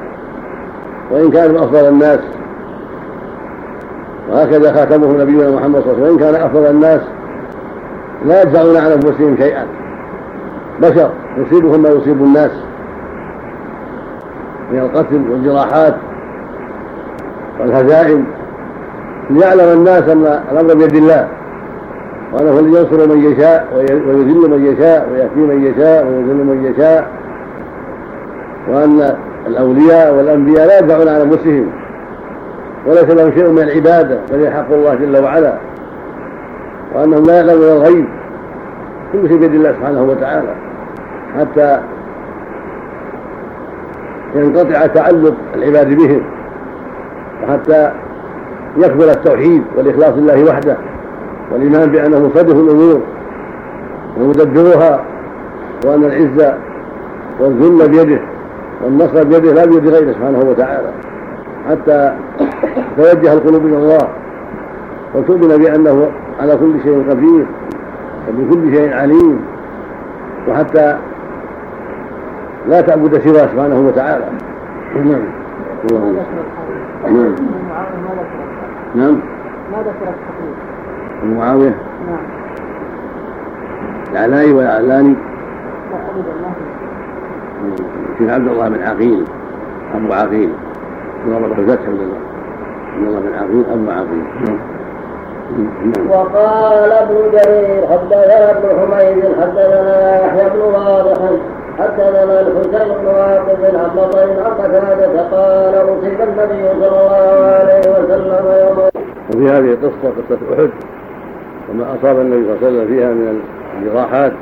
Speaker 3: وإن كانوا أفضل الناس. وهكذا خاتمه نبينا محمد صلى الله عليه وسلم. وإن كان أفضل الناس لا يدفعون عن أنفسهم شيئا. بشر يصيبهم ما يصيب الناس. من القتل والجراحات والهزائم. ليعلم الناس أن الأمر بيد الله. وأنه الذي ينصر من يشاء ويذل من يشاء ويهدي من يشاء ويذل من يشاء. وأن الأولياء والأنبياء لا يدفعون عن أنفسهم. وليس لهم شيء من العبادة بل حق الله جل وعلا. وأنهم لا يعلمون الغيب. كل شيء بيد الله سبحانه وتعالى. حتى ينقطع تعلق العباد بهم. وحتى يكمل التوحيد والإخلاص لله وحده. والإيمان بأنه مصدق الأمور ومدبرها. وأن العزة والذل بيده. والنصر بيده لا بيد غيره سبحانه وتعالى. حتى توجه القلوب إلى الله وتؤمن بأنه على كل شيء قدير وبكل شيء عليم وحتى لا تعبد سواه سبحانه وتعالى. نعم. نعم. نعم. ما ذكر التقليد معاوية. نعم. العلاني والعلاني لا ابدا ما عبد الله بن عقيل ابو عقيل؟ ضرب الفتح عبد الله عبد الله بن عقيل ابو عقيل.
Speaker 2: نعم. وقال ابن جرير حدثنا ابن حميد حدثنا يحيى بن واضح حدثنا الحسين بن واقف عن بطل عن قتادة قال أصيب النبي صلى الله عليه وسلم يوم
Speaker 3: وفي هذه القصة قصة أحد وما أصاب النبي صلى الله عليه وسلم فيها من الجراحات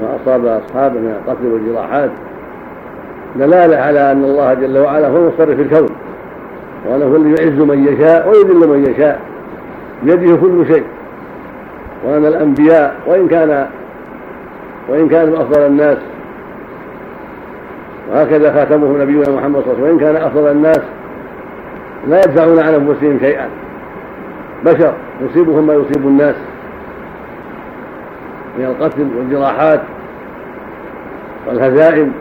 Speaker 3: ما أصاب أصحابه من القتل والجراحات دلالة على أن الله جل وعلا هو مصرف الكون وأنه هو الذي يعز من يشاء ويذل من يشاء بيده كل شيء وأن الأنبياء وإن كان وإن كانوا أفضل الناس وهكذا خاتمهم نبينا محمد صلى الله عليه وسلم وإن كان أفضل الناس لا يدفعون عن أنفسهم شيئا بشر يصيبهم ما يصيب الناس. من القتل والجراحات والهزائم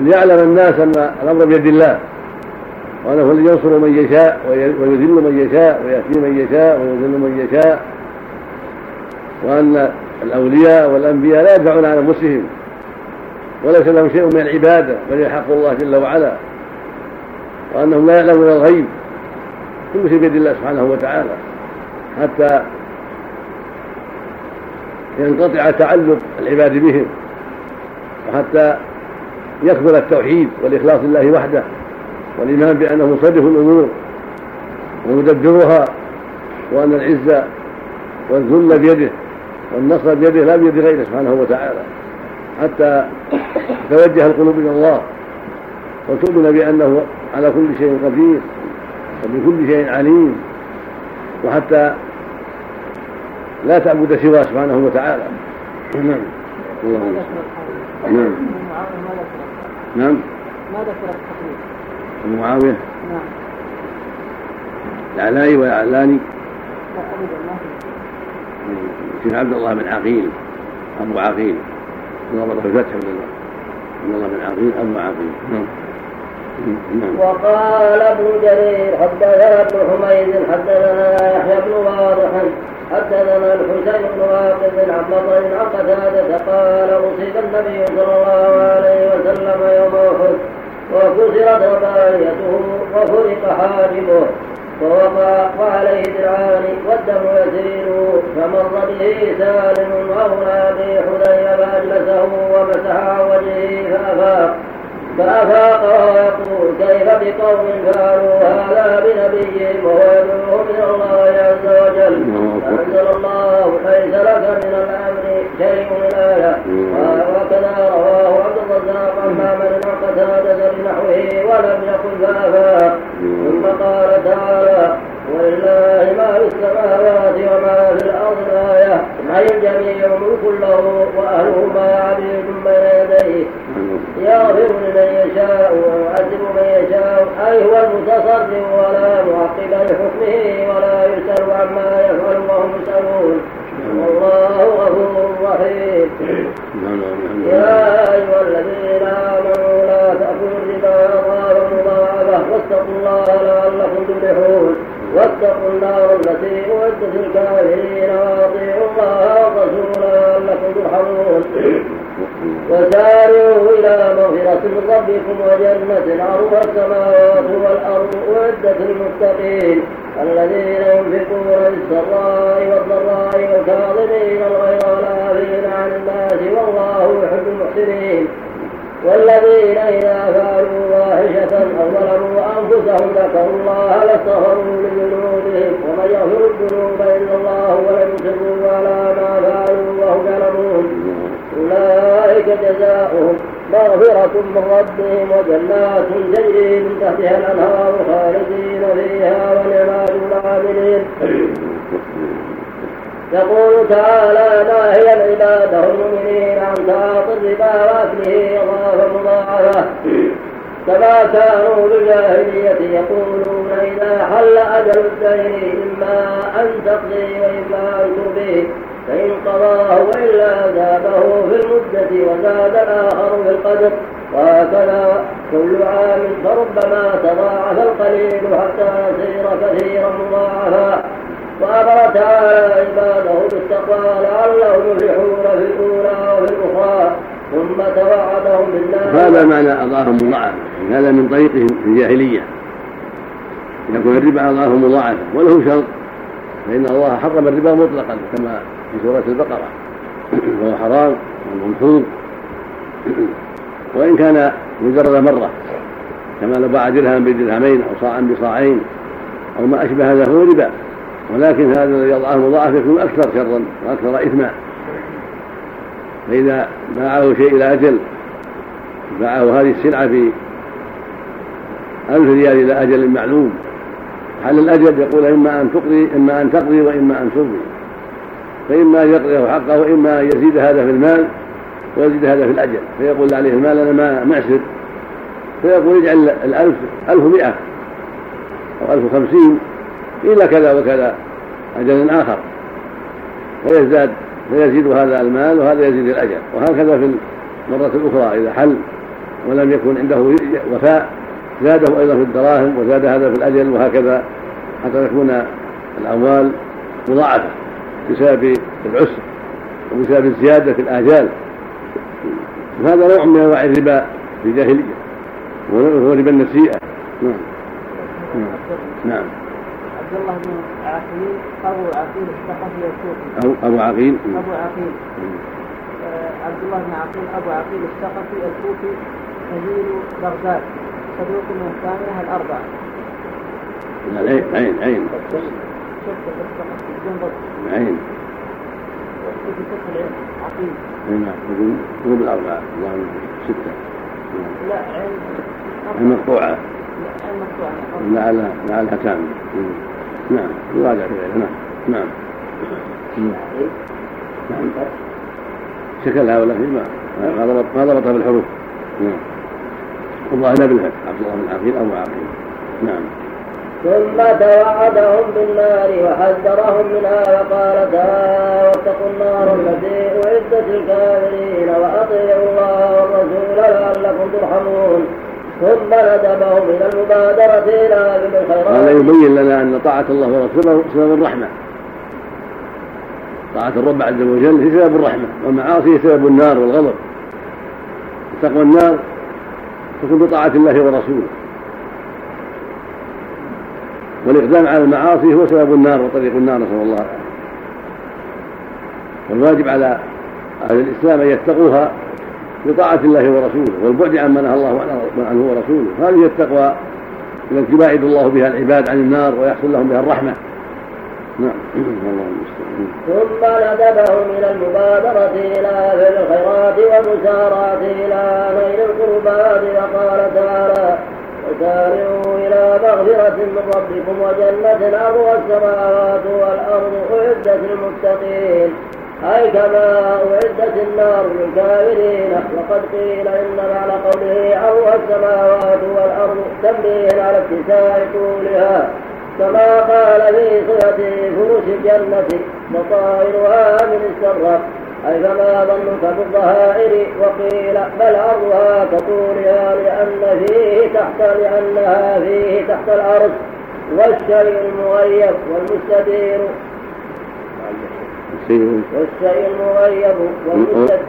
Speaker 3: ليعلم الناس أن الأمر بيد الله وأنه الذي ينصر من يشاء ويذل من يشاء ويهدي من يشاء ويذل من يشاء وأن الأولياء والأنبياء لا يدفعون عن أنفسهم وليس لهم شيء من العبادة بل يحق الله جل وعلا وأنهم لا يعلمون الغيب كل شيء بيد الله سبحانه وتعالى حتى ينقطع تعلق العباد بهم وحتى يكبر التوحيد والإخلاص لله وحده والإيمان بأنه مصرف الأمور ومدبرها وأن العزة والذل بيده والنصر بيده لا بيد غيره سبحانه وتعالى. حتى توجه القلوب إلى الله وتؤمن بأنه على كل شيء قدير وبكل شيء عليم وحتى لا تعبد سواه سبحانه وتعالى. نعم. الله نعم. نعم. ما ذكر التقليد أبو معاوية. نعم العلاني والعلاني لا أبدا ما عبد الله بن عقيل. أبو عقيل. ضرب الفتح عبد الله. عبد الله بن عقيل أبو عقيل. نعم.
Speaker 2: نعم. وقال ابن جرير حدثنا ابن حميد حدثنا يحيى بن واضح حدثنا الحسين بن واقف عن بطل عن قتادة قال أصيب النبي صلى الله عليه وسلم يوم أحد وكسرت رباعيته وفرق حاجبه ووقع وعليه درعان والدم يسير فمر به سالم أولى به حذيفة فأجلسه ومسح وجهه فأفاق. فأفاق ويقول كيف بقوم فعلوا هذا بنبيهم وهو يدعوهم إلى الله عز وجل. فأنزل الله ليس لك من الأمر شيء الآية. وكذا رواه عبد الرزاق معمر عن قتادة بنحوه ولم يقل فأفاق ثم قال تعالى ولله ما في السماوات وما في الأرض آية حي الجميع ملك له وأهله عبيد بين يديه يغفر لمن يشاء ويعذب من يشاء. أي هو المتصرف ولا معقب لحكمه ولا يسأل عما يفعل وهم يسألون. والله غفور رحيم. يا أيها الذين آمنوا لا تأكلوا الربا أضعافا مضاعفة واتقوا الله لعلكم تفلحون. واتقوا النار التي أعدت الكافرين وأطيعوا الله والرسول لعلكم ترحمون. وسارعوا إلى مغفرة من ربكم وجنة عرضها السماوات والأرض أعدت للمتقين الذين ينفقون بالسراء والضراء والكاظمين الغيظ والعافين عن الناس والله يحب المحسنين والذين إذا فعلوا فاحشة أو ظلموا أنفسهم ذكروا الله لاستغفروا لذنوبهم ومن يغفر الذنوب إلا الله ولم يصروا على ما فعلوا وهم يعلمون أولئك جزاؤهم مغفرة من ربهم وجنات تجري من تحتها الأنهار خالدين فيها ونعم العاملين. يقول تعالى ما هي العبادة المؤمنين عن تعاطي الربا وأكله الله مضاعفة كما كانوا بالجاهلية يقولون إذا حل أجل الدين إما أن تقضي وإما أن ترضي. فإن قضاه وإلا زاده في المدة وزاد الآخر في القدر. وهكذا كل عام فربما تضاعف القليل حتى يصير كثيرا مضاعفا. وأمر تعالى عباده بالتقوى لعلهم يفلحون في الأولى وفي الأخرى. ثم توعدهم بالنار.
Speaker 3: هذا معنى أضاهم مضاعفة هذا من طريقهم في الجاهلية. يكون الربا أضاهم مضاعفة وله شرط. فإن الله حرم الربا مطلقا كما في سورة البقرة. وهو حرام وممحوظ وإن كان مجرد مرة كما لو باع درهم بدرهمين أو صاعا بصاعين أو ما أشبه هذا هو ربا. ولكن هذا الذي يضعه مضاعف يكون أكثر شرا وأكثر إثما. فإذا باعه شيء إلى أجل باعه هذه السلعة في ألف ريال إلى أجل معلوم. حل الأجل يقول إما أن تقضي إما أن تقضي وإما أن ترضي فإما أن يقضيه حقه وإما أن يزيد هذا في المال ويزيد هذا في الأجل. فيقول عليه المال أنا ما معسر فيقول اجعل الألف ألف مئة أو ألف خمسين إلى كذا وكذا أجل آخر. ويزداد فيزيد هذا المال وهذا يزيد الأجل. وهكذا في المرة الأخرى إذا حل ولم يكن عنده وفاء زاده أيضا في الدراهم وزاد هذا في الأجل وهكذا حتى تكون الأموال مضاعفة. بسبب العسر وبسبب الزيادة في الآجال. وهذا نوع من أنواع الربا في الجاهلية وهو ربا النسيئة. نعم. نعم. عبد الله بن عقيل أبو عقيل الثقفي الكوفي. أو أبو عقيل.
Speaker 4: أبو عقيل. آه، عبد الله بن عقيل أبو عقيل الثقفي الكوفي نزيل بغداد صدوق من الثامنه الأربعة.
Speaker 3: عين عين. عين عين نعم هو بالاربعه اللهم سته
Speaker 4: لا عين
Speaker 3: المقطوعه
Speaker 4: لا عين مقطوعه
Speaker 3: لعل لعلها تامه نعم يراجع في غيره نعم. نعم. نعم. شكلها ولا في ما ضبط ما ضبط بالحروف. نعم. والله لا بالفتح عبد الله بن عقيل ابو عقيل. نعم.
Speaker 2: ثم توعدهم بالنار وحذرهم منها وقال تعالى واتقوا النار التي اعدت للكافرين وأطيعوا الله والرسول لعلكم ترحمون. ثم ندبهم إلى المبادرة إلى بالخيرات
Speaker 3: هذا يبين لنا أن طاعة الله ورسوله سبب الرحمة. طاعة الرب عز وجل هي سبب الرحمة والمعاصي سبب النار والغضب. تقوى النار تكون بطاعة الله ورسوله. والإقدام على المعاصي هو سبب النار وطريق النار نسأل الله. العافيه والواجب على أهل الإسلام أن يتقوها بطاعة الله ورسوله والبعد عما نهى الله عنه ورسوله. هذه التقوى التي يباعد الله بها العباد عن النار ويحصل لهم بها الرحمة. نعم.
Speaker 2: ثم ندبهم إلى المبادرة إلى في الخيرات والمسارعة إلى نيل القربات وقال تعالى وسارعوا إلى مغفرة من ربكم وجنة أرضها السماوات والأرض أعدت للمتقين. أي كما أعدت النار للكافرين. وقد قيل إن معنى قوله أروى السماوات والأرض تنبيه على اتساع طولها. كما قال في صفة فرش الجنة بصائرها من السرة أي فما ظنك بالظهائر وقيل بل عرضها كطولها لأن فيه تحت لأنها فيه تحت العرش والشيء المغيب والمستدير.
Speaker 3: الشيء
Speaker 2: والشيء المغيب والمستد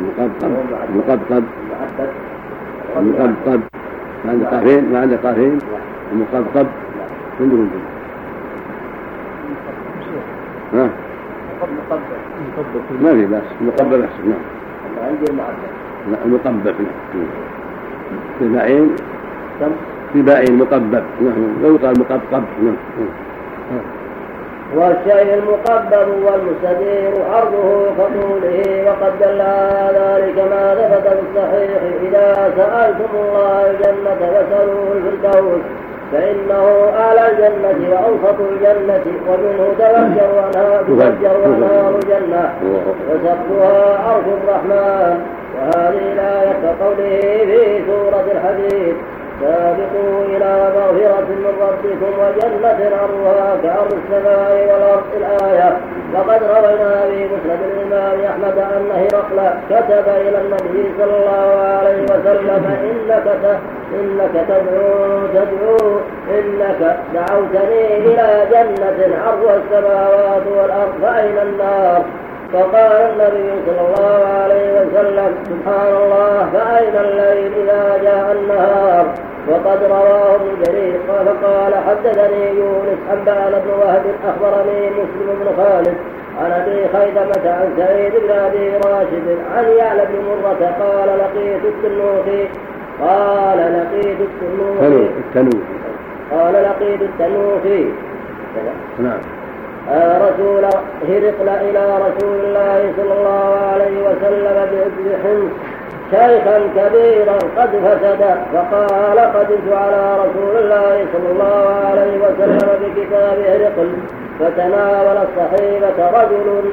Speaker 3: مقبقب مقبقب مقبقب ما عندك قافين ما عندك قافين مقبقب عندكم ها؟ ما في بس مقبل احسن نعم.
Speaker 2: عندي المعدل
Speaker 3: لا المقبب نعم. في باعين في باعين مقبب نعم. لا يقال مقبقب نعم.
Speaker 2: والشيء المقبل والمستدير عرضه كطوله وقد دل على ذلك ما ثبت في الصحيح إذا سألتم الله الجنة فاسألوه الفردوس فإنه أعلى الجنة وأوسط الجنة ومنه تفجر تفجر أنهار الجنة وسقفها عرش الرحمن. وهذه الآية كقوله في سورة الحديث سابقوا إلى مغفرة من ربكم وجنة عرضها كأرض السماء والأرض الآية وقد روينا في مسند الإمام أحمد أن هرقل كتب إلى النبي صلى الله عليه وسلم إنك إنك تدعو تدعو إنك دعوتني إلى جنة عرضها السماوات والأرض فأين النار؟ فقال النبي صلى الله عليه وسلم سبحان الله فأين الليل إذا جاء النهار؟ وقد رواه ابن جرير. فقال حدثني يونس أنبأنا بن وهب أخبرني مسلم بن خالد عن أبي خيثمة عن سعيد بن أبي راشد عن يعلى بن مرة قال لقيت التنوخي قال لقيت التنوخي
Speaker 3: التنوخي
Speaker 2: قال لقيت التنوخي
Speaker 3: نعم.
Speaker 2: رسول هرقل إلى رسول الله صلى الله عليه وسلم بحمص شيخا كبيرا قد فسد فقال قدمت على رسول الله صلى الله عليه وسلم بكتاب هرقل فتناول الصحيفة رجل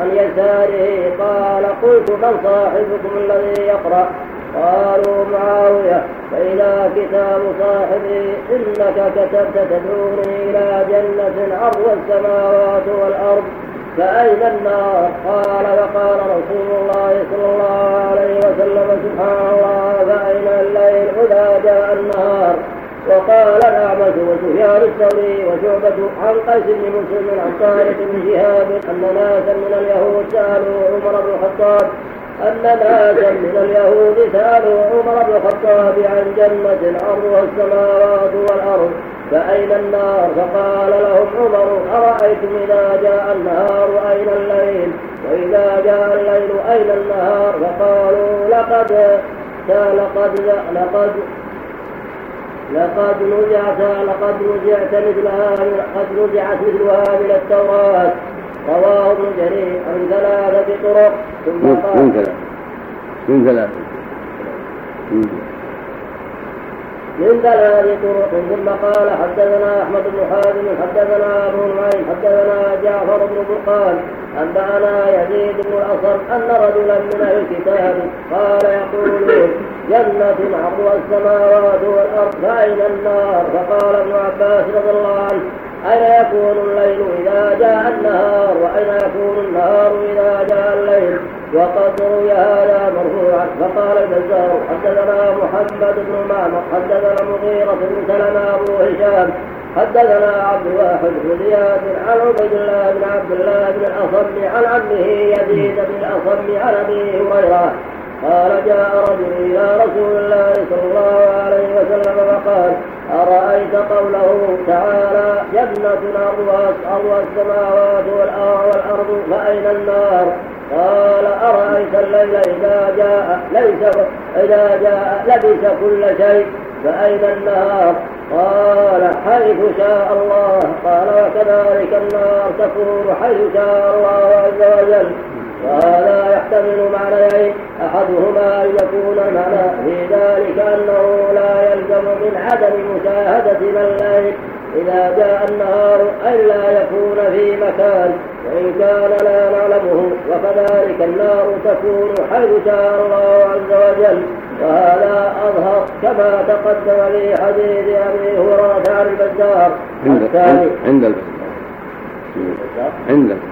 Speaker 2: عن يساره قال قلت من صاحبكم الذي يقرأ؟ قالوا معاوية فإذا كتاب صاحبي إنك كتبت تدعوني إلى جنة عرض السماوات والأرض فأين النار؟ قال وقال رسول الله صلى الله عليه وسلم سبحان الله فأين الليل؟ إذا جاء النهار. وقال الأعمش وسفيان الثوري وشعبة عن قيس بن مسلم عن طارق بن شهاب أن ناسا من اليهود سألوا عمر بن الخطاب أن ناسا من اليهود سألوا عمر بن الخطاب عن جنة عرضها السماوات والأرض فأين النار؟ فقال لهم عمر أرأيتم إذا جاء النهار أين الليل؟ وإذا جاء الليل أين النهار؟ فقالوا لقد لقد لقد لقد نزعت لقد نزعت مثلها قد نزعت مثلها من التوراة. رواه ابن جرير عن ثلاثة طرق ثم قال
Speaker 3: من ثلاثة من ثلاثة
Speaker 2: من ثلاث طرق ثم قال حدثنا أحمد بن حازم حدثنا أبو نعيم حدثنا جعفر بن برقان أنبأنا يزيد بن الأصم أن رجلا من أهل الكتاب قال يقولون جنة عرضها السماوات والأرض فأين النار؟ فقال ابن عباس رضي الله عنه أين يكون الليل إذا جاء النهار وأين يكون النهار إذا جاء الليل. وقد روي هذا مرفوعا. فقال البزار حدثنا محمد بن معمر حدثنا مغيرة بن سلمة أبو هشام حدثنا عبد الواحد بن زياد عن عبيد الله بن عبد الله بن الأصم عن عمه يزيد بن الأصم عن أبي هريرة. قال جاء رجل إلى رسول الله صلى الله عليه وسلم فقال أرأيت قوله تعالى جنة أرضها أرضها السماوات والأرض فأين النار؟ قال أرأيت الليل إذا جاء ليس إذا جاء لبس كل شيء فأين النهار؟ قال حيث شاء الله. قال وكذلك النار تكون حيث شاء الله عز وجل. وهذا يحتمل معنيين أحدهما أن يكون المعنى في ذلك أنه لا يلزم من عدم مشاهدتنا الليل إذا جاء النهار الا يكون في مكان وإن كان لا نعلمه وكذلك النار تكون حيث شاء الله عز وجل. وهذا أظهر كما تقدم في حديث أبي هريرة عن البزار.
Speaker 3: الثاني. عند البزار. عند البزار.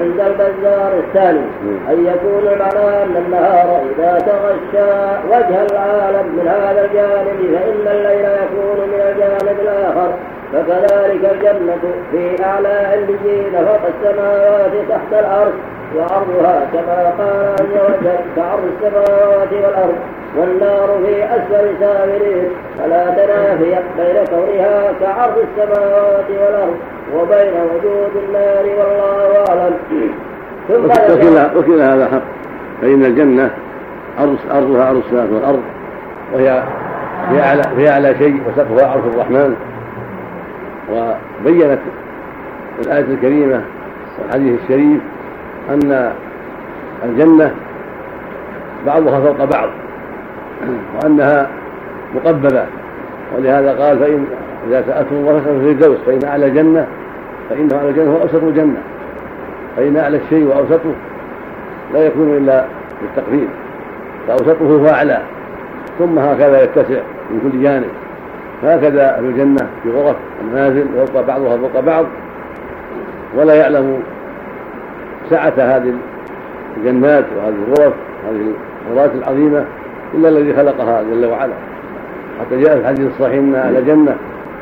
Speaker 2: عند البزار الثاني أن يكون المعنى أن النهار إذا تغشى وجه العالم من هذا الجانب فإن الليل يكون من الجانب الآخر. فكذلك الجنة في أعلى عليين فوق السماوات تحت العرش وعرضها كما قال عز وجل كعرض السماوات والأرض. والنار في أسفل سامرين فلا تنافي بين كونها كعرض السماوات والأرض. وبين وجود النار والله أعلم. ثم
Speaker 3: وكل وكل هذا حق. فإن الجنة أرض أرضها أرض السماوات والأرض وهي في أعلى في أعلى شيء وسقفها عرش الرحمن. وبينت الآية الكريمة والحديث الشريف أن الجنة بعضها فوق بعض وأنها مقببة ولهذا قال فإن إذا سألتم في الزوج فإن أعلى جنة فإنه أعلى الجنة هو أوسط الجنة. فإن أعلى الشيء وأوسطه لا يكون إلا بالتقدير. فأوسطه هو أعلى. ثم هكذا يتسع من كل جانب. هكذا أهل الجنة في غرف المنازل يبقى بعضها فوق بعض. ولا يعلم سعة هذه الجنات وهذه الغرف هذه الغرات العظيمة إلا الذي خلقها جل وعلا. حتى جاء في الحديث الصحيح أن الجنة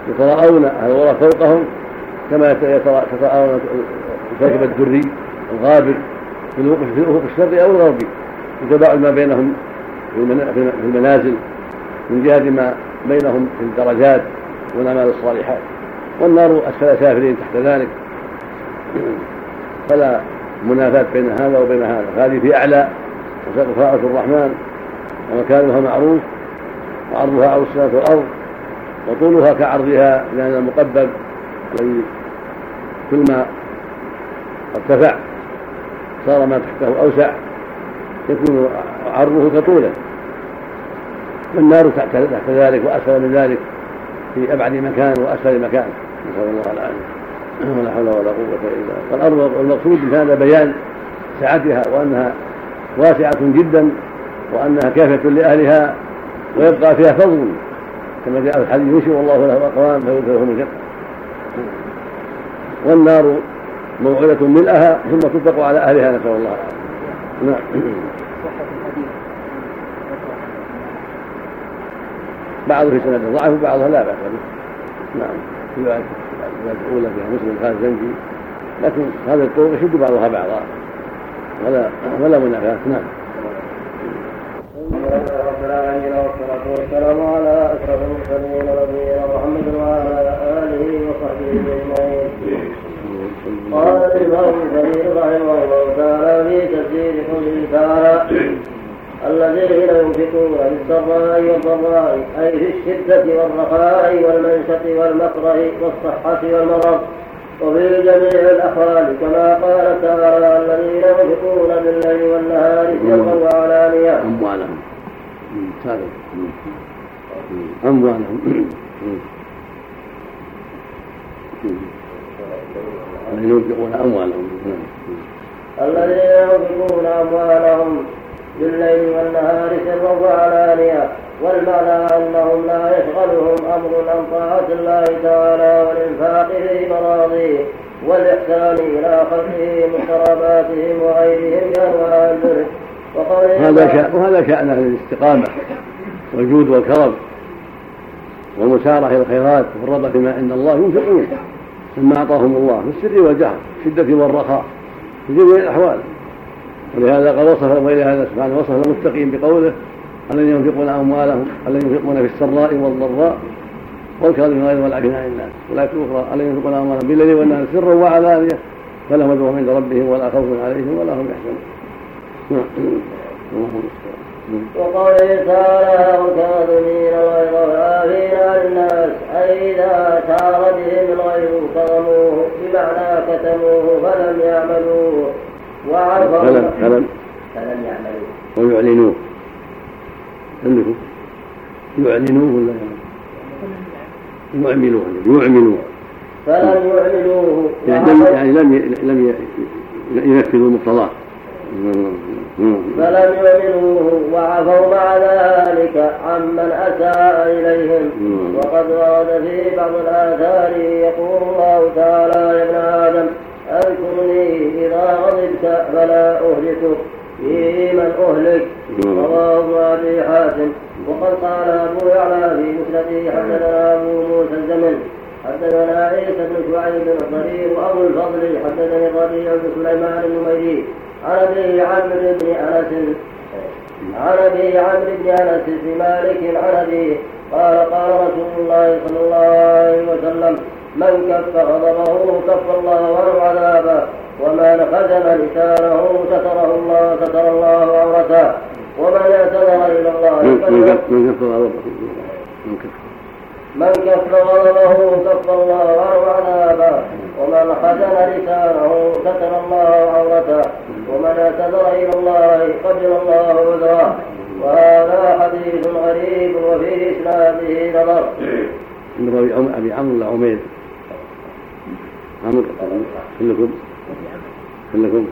Speaker 3: يتراءون الغرف فوقهم كما يتراءون الكوكب الدري الغابر في الأفق الشرقي أو الغربي يتباعد ما بينهم في المنازل من جهة ما بينهم في الدرجات والأعمال الصالحات. والنار أسفل سافلين تحت ذلك. فلا منافاة بين هذا وبين هذا. هذه في أعلى وسقفها الرحمن ومكانها معروف وعرضها عرض السماوات والأرض. وطولها كعرضها لأن المقبب الذي كل ما ارتفع صار ما تحته أوسع يكون عرضه كطوله والنار تحت ذلك وأسفل من ذلك في أبعد مكان وأسفل مكان. نسأل الله العافية. ولا حول ولا قوة إلا بالله. والمقصود بهذا بيان سعتها وأنها واسعة جدا وأنها كافية لأهلها ويبقى فيها فضل. كما جاء في الحديث ينشئ الله له أقوام فيدخلهم الجنة. والنار موعدة ملأها ثم تطلق على أهلها نسأل الله. العافية نعم. بعضه في سند ضعف وبعضها لا بأس به. نعم. رواية الأولى فيها مسلم خالد زنجي. لكن هذا الطرق يشد بعضها بعضا. ولا ولا منافاة. نعم.
Speaker 2: رب العالمين والصلاة والسلام على أشرف المرسلين نبينا محمد وعلى آله وصحبه أجمعين. قال الإمام ابن رحمه الله تعالى في تفسير قوله تعالى الذين ينفقون في السراء والضراء أي في الشدة والرخاء والمنشط والمكره والصحة والمرض وفي جميع الأحوال كما قال تعالى الذين ينفقون بالليل والنهار سرا وعلانية.
Speaker 3: أموالهم. أموالهم. الذين ينفقون أموالهم.
Speaker 2: الذين ينفقون أموالهم بالليل والنهار سرا وعلانية والمعنى أنهم لا يشغلهم أمر عن طاعة الله تعالى والإنفاق في مراضيه والإحسان إلى خلقهم وقراباتهم وغيرهم بأنواع البر
Speaker 3: هذا شأن وهذا شأن أهل الاستقامة والجود والكرم والمسارعة إلى الخيرات والرغبة فيما عند الله ينفقون مما أعطاهم الله في السر والجهر في الشدة والرخاء في جميع الأحوال. ولهذا قد وصف ولهذا سبحانه وصف المتقين بقوله الذين ينفقون أموالهم الذين ينفقون في السراء والضراء؟ والكاظمين غير والعافين عن الناس. والايه الاخرى الذين ينفقون أموالهم بالليل والنهار سرا وعلانية فلهم أجرهم عند ربهم ولا خوف عليهم ولا هم يحزنون.
Speaker 2: وقوله تعالى والكاظمين الغيظ عن الناس اي اذا سار بهم الغيظ كظموه بمعنى كتموه فلم يعملوه.
Speaker 3: فلم فلم
Speaker 2: فلم يعملوه
Speaker 3: ويعلنوه عندكم؟ يعلنوه ولا يعملوه يعملوه
Speaker 2: فلم يعملوه
Speaker 3: يعني لم يعني لم لم ينفذوا مقتضاه
Speaker 2: فلم يؤمنوه وعفوا مع ذلك عمن أساء إليهم. وقد ورد في بعض الآثار يقول الله تعالى يا ابن آدم اذكرني إذا غضبت فلا أهلكك فيه من أهلك. رواه ابن أبي حاتم. وقد قال أبو يعلى في مسنده حدثنا أبو موسى الزمن. حدثنا عيسى بن شعيب الضرير وأبو الفضل. حدثني الربيع بن سليمان النميري. عن أبي عمرو بن أنس. عن أبي عمرو بن أنس بن مالك عن أبيه قال قال رسول الله صلى الله عليه وسلم من كف غضبه كف الله عنه عذابه ومن خزن لسانه ستره الله ستر الله عورته ومن اعتذر إلى الله
Speaker 3: من كف غضبه
Speaker 2: من كف غضبه كف الله عنه عذابه ومن خزن لسانه ستر الله عورته ومن اعتذر إلى الله قبل الله عذره. وهذا حديث غريب وفي إسناده نظر.
Speaker 3: أبي عمرو ولا عمير؟ عمرو كلكم؟ كلكم؟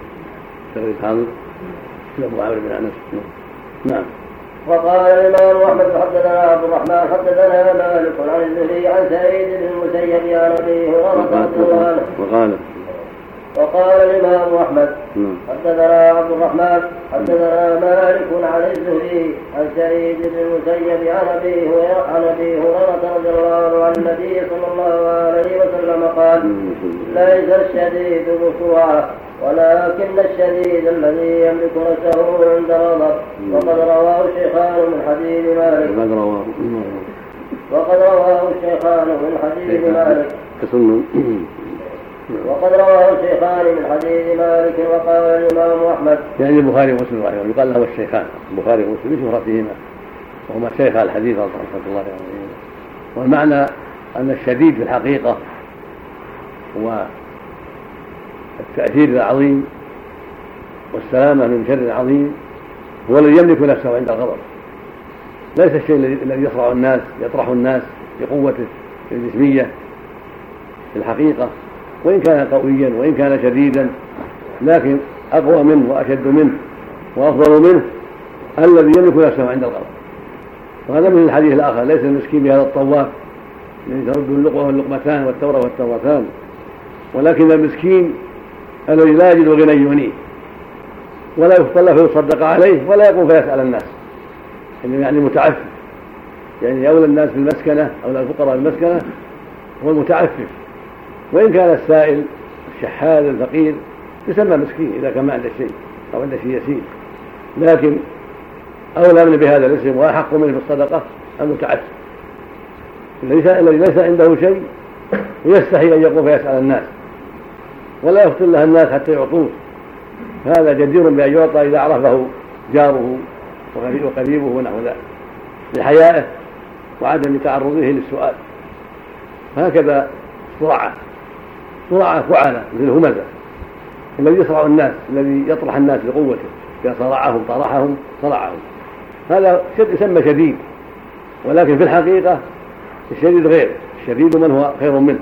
Speaker 3: تغريب حاضر أبو عمرو بن أنس. نعم.
Speaker 2: وقال الإمام أحمد حدثنا عبد الرحمن حدثنا مالك عن الزهري عن سعيد بن المسيب عن أبي هريرة رضي الله عنه.
Speaker 3: وقال
Speaker 2: وقال الإمام أحمد
Speaker 3: نعم.
Speaker 2: حدثنا عبد الرحمن حدثنا مالك عن الزهري عن سعيد بن المسيب عن أبي هريرة رضي الله عنه عن النبي صلى الله عليه وسلم قال ليس الشديد بسرعة ولكن الشديد الذي يملك نفسه عند غضب وقد رواه الشيخان من حديث مالك.
Speaker 3: وقد رواه
Speaker 2: الشيخان من حديث مالك. وقد رواه الشيخان من حديث مالك وقال الإمام أحمد.
Speaker 3: يعني البخاري ومسلم رحمه الله. يقال له الشيخان. البخاري ومسلم. لشهرتهما وهما شيخ الحديث رحمه الله عليه والمعنى أن الشديد في الحقيقة هو التأثير العظيم والسلامة من شر عظيم هو الذي يملك نفسه عند الغضب. ليس الشيء الذي يصرع الناس يطرح الناس بقوته الجسمية. في الحقيقة وإن كان قويا وإن كان شديدا لكن أقوى منه وأشد منه وأفضل منه الذي يملك نفسه عند الغضب. وهذا من الحديث الآخر ليس المسكين بهذا الطواف الذي ترد اللقمة واللقمتان والتورة والتورتان. ولكن المسكين الذي لا يجد غنى يغنيه ولا يفضل فيصدق عليه ولا يقوم فيسأل الناس. يعني متعفف. يعني أولى الناس بالمسكنة أولى الفقراء بالمسكنة هو المتعفف. وإن كان السائل الشحاذ الفقير يسمى مسكين إذا كان ما عنده شيء أو عنده شيء يسير. لكن أولى من بهذا الاسم وأحق منه في الصدقة المتعفف الذي ليس عنده شيء ويستحي أن يقوم فيسأل الناس ولا يفتن لها الناس حتى يعطوه. هذا جدير بأن يعطى إذا عرفه جاره وقريبه ونحو ذلك لحيائه وعدم تعرضه للسؤال. هكذا صرعة صرعة فعلة مثل الهمزة الذي يصرع الناس الذي يطرح الناس بقوته إذا صرعهم طرحهم صرعهم. هذا يسمى شديد ولكن في الحقيقة الشديد غير الشديد من هو خير منه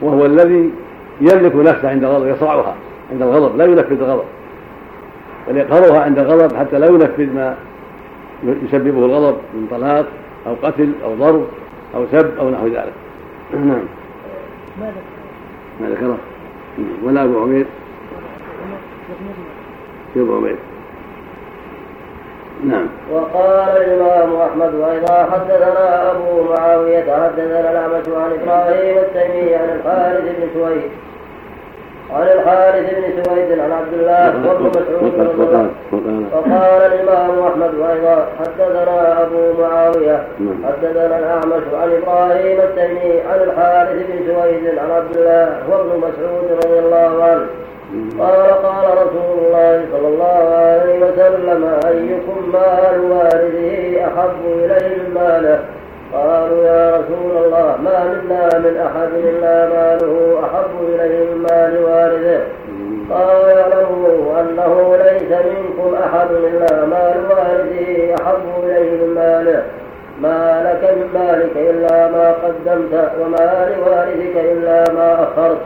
Speaker 3: وهو الذي يملك نفسه عند الغضب يصرعها عند الغضب لا ينفذ الغضب بل يقهرها عند الغضب حتى لا ينفذ ما يسببه الغضب من طلاق أو قتل أو ضرب أو سب أو نحو ذلك. نعم. ما ذكره ولا أبو عمير أبو عمير نعم.
Speaker 2: وقال الإمام أحمد وإذا حدثنا أبو معاوية حدثنا الأعمش عن إبراهيم التيمي عن الحارث بن سويد عن الحارث بن سويد عن عبد الله هو ابن مسعود وقال الإمام أحمد وأيضا حدثنا أبو معاوية
Speaker 3: نعم.
Speaker 2: حدثنا الأعمش عن إبراهيم التيمي عن الحارث بن سويد عن عبد الله هو ابن مسعود رضي الله عنه. قال قال رسول الله صلى الله عليه وسلم أيكم مال والده أحب إليه من ماله قالوا يا رسول الله ما منا من أحد إلا ماله أحب إليه من مال والده. قال اعلموا أنه ليس منكم أحد إلا مال والده أحب إليه من ماله ما لك من مالك إلا ما قدمت وما لوالدك إلا ما أخرت.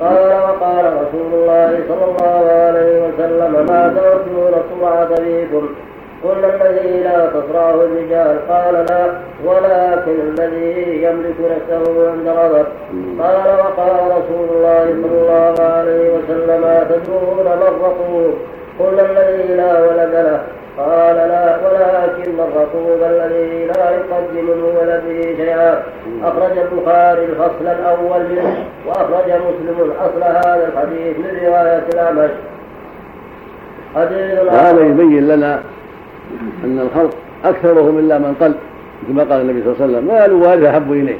Speaker 2: قال وقال رسول الله صلى الله عليه وسلم ما تركون الصرعة فيكم قل الذي لا تصرعه الرجال قال لا ولكن الذي يملك نفسه عند غضب. قال وقال رسول الله صلى الله عليه وسلم تدرون من رقوب قل الذي لا ولد له. قال لا ولكن الرسول الذي لا يقدم من ولده شيئا. أخرج البخاري الفصل الأول منه وأخرج مسلم أصل هذا الحديث من رواية الأعمش
Speaker 3: هذا يبين لنا أن الخلق أكثرهم إلا من قل كما قال النبي صلى الله عليه وسلم مال وارث أحب إليه.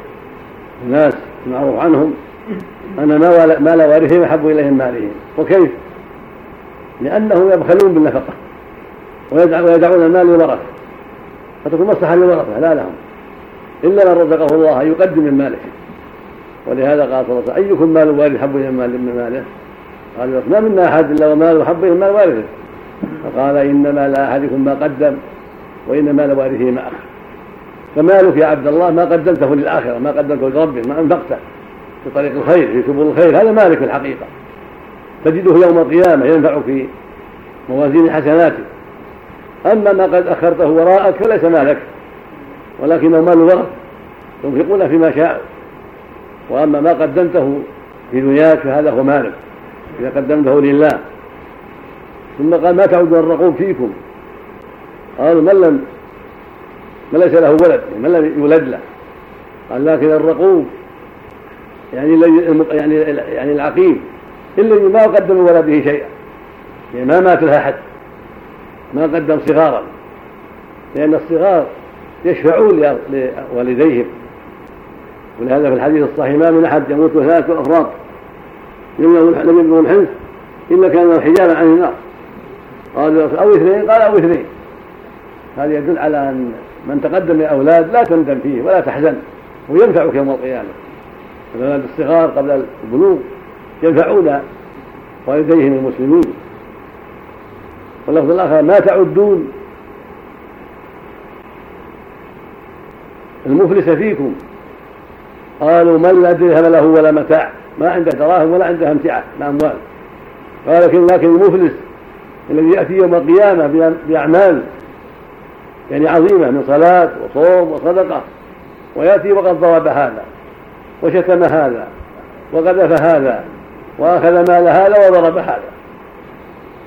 Speaker 3: الناس معروف عنهم أن مال وارثهم أحب إليهم مالهم وكيف؟ لأنهم يبخلون بالنفقة ويدعون المال للورثة فتكون مصلحة للورثة لا لهم. إلا من رزقه الله أن يقدم من ماله. ولهذا قال صلى الله عليه وسلم أيكم مال الوارث حب إلى من ماله؟ قال ما منا أحد إلا وماله حب إلى مال وارثه. فقال إنما لا أحدكم ما قدم وإن مال وارثه ما أخذ فمالك يا عبد الله ما قدمته للآخرة ما قدمته لربك ما أنفقته في طريق الخير في سبل الخير. هذا مالك في الحقيقة. تجده يوم القيامة ينفع في موازين حسناتك أما ما قد أخرته وراءك فليس مالك ولكنه مال الورث ينفقون فيما شاءوا وأما ما قدمته في دنياك فهذا هو مالك. إذا قدمته لله ثم قال ما تعود الرقوب فيكم. قالوا من لم من ليس له ولد؟ من لم يولد له؟ قال لكن الرقوب يعني يعني يعني العقيم. الا ما قدم ولده شيئا. يعني ما مات لها حد ما قدم صغارا. لأن الصغار يشفعون لوالديهم. ولهذا في الحديث الصحيح ما من أحد يموت ثلاثة افراد لم يبلغ الحنس الا كان حجابا عن النار. قال أو اثنين؟ قال أو اثنين. هذا يدل على أن من تقدم لاولاد لا تندم فيه ولا تحزن وينفعك يوم القيامة. الأولاد الصغار قبل البلوغ ينفعون والديهم المسلمين واللفظ الآخر ما تعدون. المفلس فيكم. قالوا من لا درهم له ولا متاع؟ ما عنده دراهم ولا عنده أمتعة لا أموال. قال لكن المفلس الذي يأتي يوم القيامة بأعمال يعني عظيمة من صلاة وصوم وصدقة ويأتي وقد ضرب هذا وشتم هذا وقذف هذا وأخذ مال هذا وضرب هذا.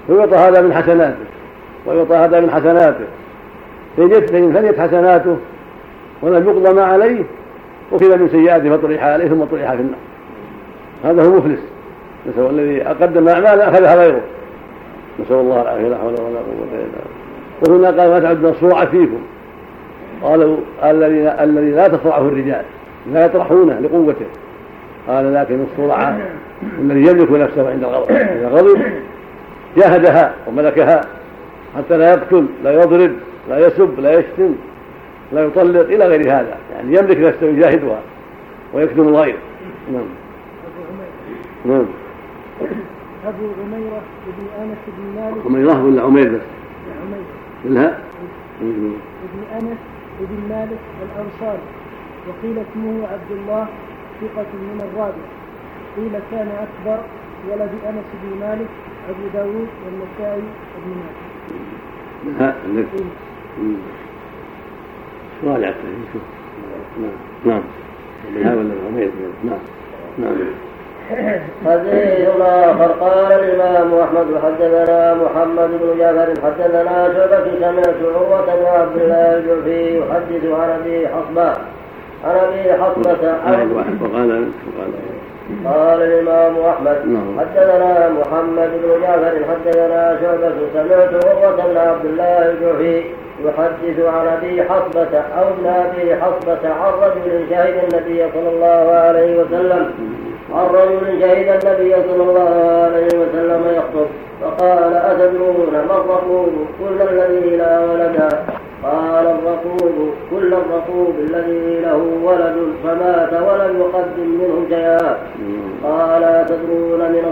Speaker 3: فيعطى هذا من حسناته ويعطى هذا من حسناته. فإن فنيت حسناته ولم يقضى ما عليه أخذ من سيئاته فطرح عليه ثم طرح في النار. هذا هو مفلس نسأل الذي قدم أعمالا أخذها غيره. نسأل الله العافية لا حول ولا قوة إلا بالله. وهنا قال ما تعد الصروع فيكم. قالوا الذي الذي لا تصرعه الرجال لا يطرحونه لقوته. قال لكن الصرع الذي يملك نفسه عند الغضب اذا غضب جاهدها وملكها حتى لا يقتل لا يضرب لا يسب لا يشتم لا يطلق إلى غير هذا. يعني يملك نفسه يجاهدها ويكتم الغير. نعم.
Speaker 4: نعم. أبو عميرة بن أنس بن مالك.
Speaker 3: عميرة ولا عمير بس؟
Speaker 4: عمير لا. ابن أنس بن مالك الأنصاري. وقيل اسمه عبد الله ثقة من الرابع. قيل كان أكبر ولد أنس بن مالك أبو داود والنسائي بن مالك. ها
Speaker 3: راجع شوف. نعم. نعم. ولا
Speaker 2: نعم. نعم. حديث آخر قال الإمام أحمد حدثنا محمد بن جعفر حدثنا شعبة سمعت عروة بن عبد الله الجعفي يحدث عن أبي حصبة عن أبي حصبة وقال قال الإمام أحمد نعم. حدثنا محمد بن جعفر حدثنا شعبة سمعت عروة بن عبد الله الجحي يحدث عن أبي حصبة أو ابن أبي حصبة عن رجل شهد النبي صلى الله عليه وسلم. عن رجل شهد النبي صلى الله عليه وسلم يخطب. فقال أتدرون ما الرقوب كل الذي لا ولد؟ قال الرقوب كل الرقوب الذي له ولد فمات ولم يقدم منه شيئا. قال أتدرون من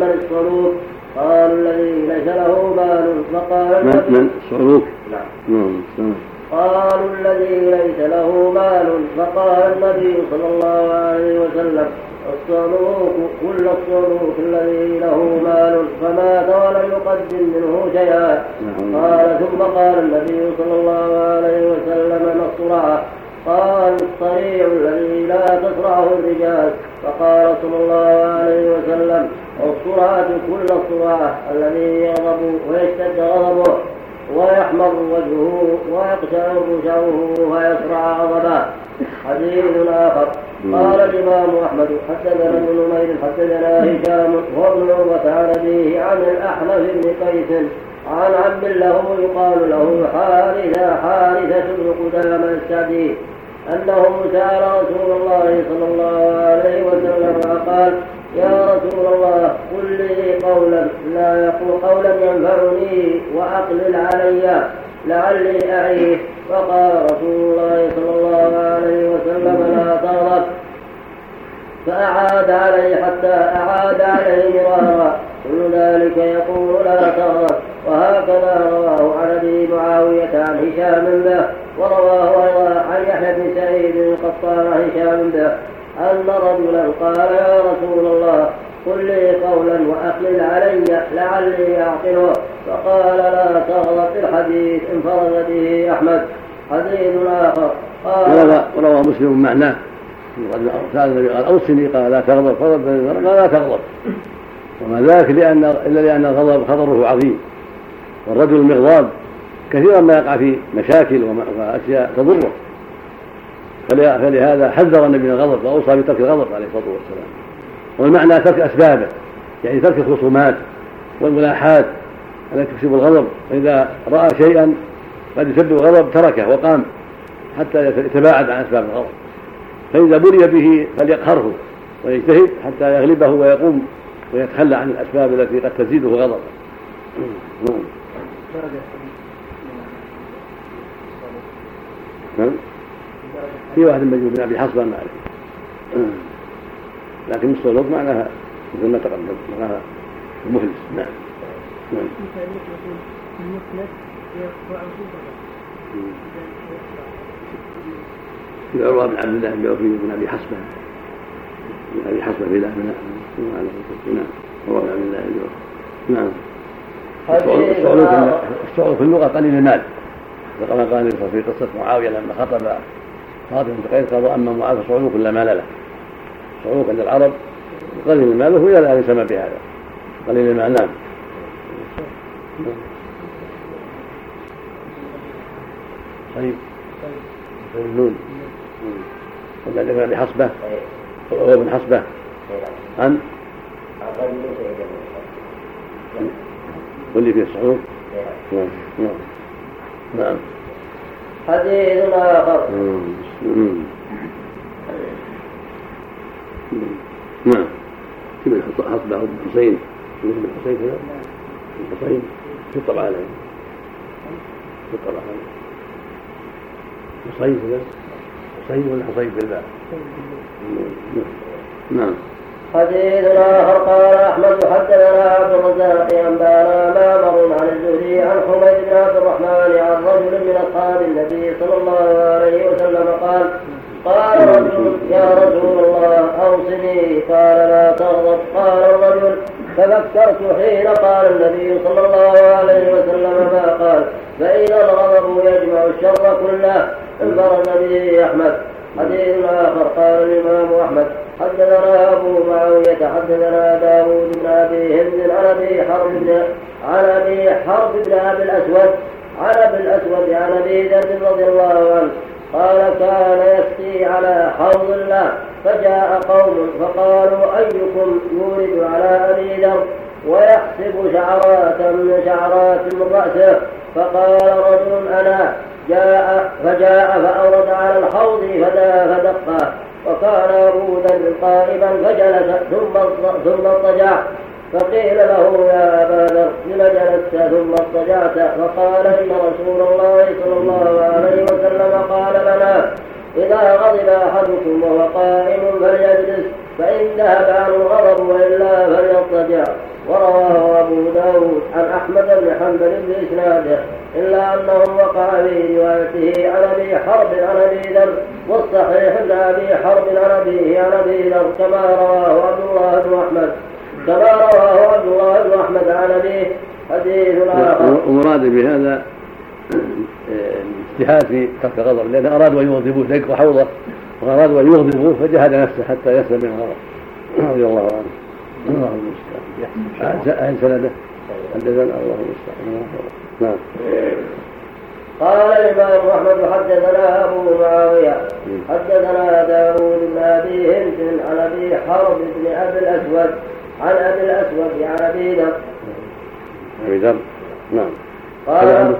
Speaker 2: من الصلوك قال الذي ليس له مال فقال
Speaker 3: من الصلوك
Speaker 2: نعم. قالوا الذي ليس له مال فقال النبي صلى الله عليه وسلم الصعلوك كل الصعلوك الذي له مال فمات ولم يقدم منه شيئا. نعم. قال ثم قال النبي صلى الله عليه وسلم ما الصرعة قال الصريع الذي لا تصرعه الرجال. فقال صلى الله عليه وسلم الصرعة كل الصرعة الذي يغضب ويشتد غضبه. ويحمر وجهه ويقشعر شعره ويسرع غضبا حديث آخر. قال الإمام أحمد حدثنا ابن نمير حدثنا هشام وابن عروة عن أبيه عن الأحنف بن قيس عن عبد له يقال له حارثة حارثة بن قدامة السعدي أنه سأل رسول الله صلى الله عليه وسلم فقال يا رسول الله قل لي قولا لا يقول قولا ينفعني وأقلل علي لعلي أعيش فقال رسول الله صلى الله عليه وسلم لا تغضب فأعاد عليه حتى أعاد عليه مرارا. كل ذلك يقول لا تغضب وهكذا رواه عن أبي معاوية عن هشام به ورواه أيضا عن يحيى بن سعيد القطان هشام به. أن رجلا قال يا رسول الله قل لي قولا وأخلل علي لعلي أعقله. فقال لا تغلط الحديث انفرد به أحمد. حديث آخر.
Speaker 3: قال وروى مسلم معناه. سأل النبي قال أوصني قال لا تغضب قال لا تغضب. وما ذلك لأن إلا لأن الغضب خطره عظيم. والرجل المغضاب كثيرا ما يقع في مشاكل وأشياء تضره. فلهذا حذر النبي من الغضب وأوصى بترك الغضب عليه الصلاة والسلام. والمعنى ترك أسبابه يعني ترك الخصومات والملاحات التي تكسب الغضب. فإذا رأى شيئا قد يسبب الغضب تركه وقام حتى يتباعد عن أسباب الغضب. فإذا بلي به فليقهره ويجتهد حتى يغلبه ويقوم ويتخلى عن الأسباب التي قد تزيده غضبا نعم. في واحد مجنون بن أبي حصبه ما لكن نصف الوقت معناها مثل ما تقدم معناها المفلس نعم. نعم. في عروة بن عبد الله بن عوف بن أبي حصبه بن أبي حصبه في نعم. نعم. عروة بن عبد الله بن عوف نعم. الصعود في اللغة قليل المال. كما قال في قصة معاوية لما خطب فاطمه بن قيس قالوا اما معاذ فصعود كل مال له. صعود عند العرب قليل المال وهو إلى الآن يسمى بهذا. قليل المال نعم. طيب. طيب النون ولا ذكر بحصبه هو ابن حصبه عن واللي فيه صعود نعم نعم. نعم.
Speaker 2: حديث آخر
Speaker 3: نعم. كيف حصبه ابن حسين ابن حسين كذا الحسين في الطبعة عليه. في الطبعة عليه. حسين كذا حسين ولا حسين بالباء نعم.
Speaker 2: حديث آخر قال أحمد حدثنا عبد الرزاق أنبانا معمر عن الزهري عن حميد بن عبد الرحمن عن رجل من أصحاب النبي صلى الله عليه وسلم قال قال رجل يا رسول الله أوصني. قال لا تغضب. قال الرجل ففكرت حين قال النبي صلى الله عليه وسلم ما قال فإذا الغضب يجمع الشر كله. انفرد به أحمد. حديث آخر قال الإمام أحمد. حدثنا أبو معاوية حدثنا داوود بن أبي هند عن أبي حرب بن عن أبي حرب بن أبي الأسود عن أبي الأسود عن أبي ذر رضي الله عنه. قال كان يسقي على حوض الله فجاء قوم فقالوا أيكم يورد على أبي ذر ويحسب شعرات من شعرات من رأسه. فقال رجل أنا جاء فجاء فأورد على الحوض فدقه. وكان أبو ذر قائما فجلس ثم ثم اضطجع. فقيل له يا أبا ذر لم جلست؟ ثم اضطجعت. فقال إن رسول الله صلى الله عليه وسلم قال لنا إذا غضب أحدكم وهو قائم فليجلس. فإن ذهب عنه الغضب وإلا فليضطجع ورواه أبو داود عن أحمد بن حنبل بإسناده إلا أنه وقع في روايته عن أبي حرب عن أبي ذر والصحيح أن أبي حرب عن أبيه عن أبي ذر كما رواه عبد الله بن أحمد. كما رواه عبد الله بن أحمد عن أبيه. حديث آخر.
Speaker 3: ومراد بهذا اجتهاد في ترك الغضب لأن أرادوا أن يغضبوه دقوا حوضه. وأرادوا أن يغضبوه فجهد نفسه حتى يسلم من الغضب رضي الله عنه. الله المستعان. أهل سنده حدثنا الله المستعان. نعم.
Speaker 2: قال الإمام أحمد حدثنا أبو معاوية حدثنا داوود بن أبي هند عن أبي حرب بن أبي الأسود عن أبي الأسود عن أبي ذر.
Speaker 3: أبي ذر. نعم.
Speaker 2: قال.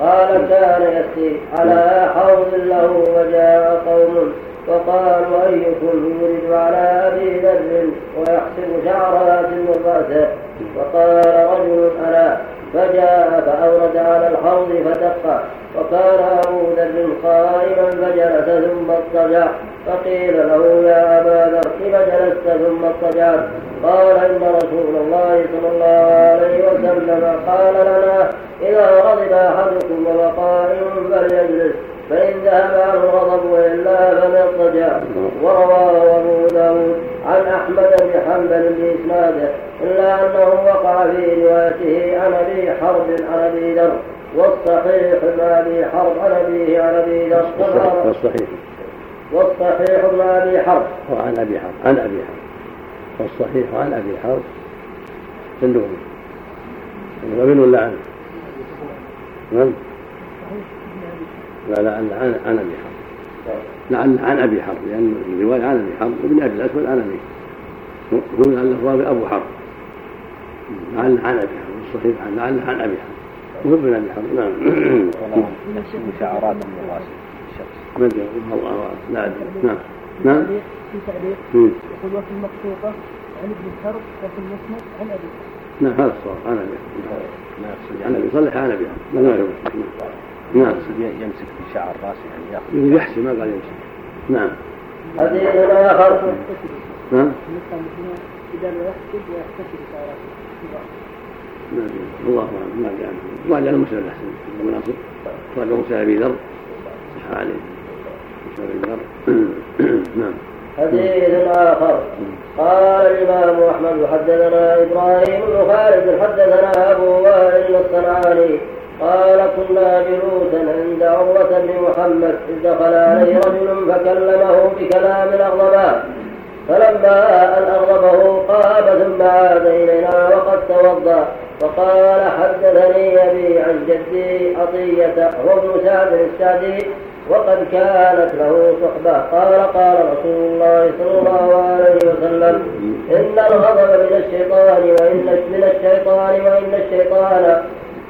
Speaker 2: قال كان يأتي على حوض له وجاء قوم فقالوا أيكم يريد على أبي ذر ويحسب شعرات من رأسه فقال رجل أنا فجاء فأورد على الحوض فدق وكان أبو ذر قائما فجلس ثم اضطجع. فقيل له يا أبا ذر لم جلست ثم اضطجعت قال إن رسول الله صلى الله عليه وسلم قال لنا إذا غضب أحدكم وقائم فليجلس. فإن ذهب عنه الغضب وإلا فليضطجع ورواه أبو داود عن أحمد بن حنبل بإسناده إلا أنه وقع في روايته عن أبي حرب عن أبي ذر والصحيح ما أبي حرب عن أبيه عن أبي ذر.
Speaker 3: والصحيح
Speaker 2: والصحيح ما أبي حرب.
Speaker 3: وعن أبي حرب عن أبي حرب. والصحيح عن أبي حرب. عندهم ابن ولا عن؟ نعم. لا لا عن عن أبي حرب. لعل عن أبي حرب لأن الرواية عن أبي حرب ابن أبي الأسود عن ابي يقول لعل الراوي أبو حرب. لعل عن أبي حرب الصحيح عن لعل عن أبي حرب. وهو ابن أبي حرب نعم.
Speaker 5: مشاعرات من الرأس.
Speaker 3: ما أدري الله اعلم لا أدري. نعم. نعم.
Speaker 4: في تعليق يقول وفي المخطوطه عن ابن حرب وفي المسند عن أبي
Speaker 3: نعم هذا الصواب عن أبي يقصد عن ابي صلح عن أبي حرب. ما نعم.
Speaker 5: يمسك في شعر راسه يعني ياخذ.
Speaker 3: يحسن ما قال يمسك. نعم.
Speaker 2: حديث آخر
Speaker 3: نعم
Speaker 4: إذا يخطب ويحتسب
Speaker 3: ما ادري الله أعلم. ما ادري عنه راجع المسألة أحسن. المناصب راجع مسألة أبي ذر. صح عليه. مسألة أبي ذر. نعم.
Speaker 2: حديث آخر قال الإمام أحمد حدثنا إبراهيم بن خالد حدثنا أبو وائل الصنعاني قال كنا جلوسا عند عروة بن محمد إذ دخل عليه رجل فكلمه بكلام أغضباه فلما أن أغضبه قام ثم عاد إلينا وقد توضأ. فقال حدثني أبي عن جدي عطية هو ابن سعد السعدي وقد كانت له صحبة. قال قال رسول الله صلى الله عليه وسلم إن الغضب من الشيطان وإن من الشيطان وإن الشيطان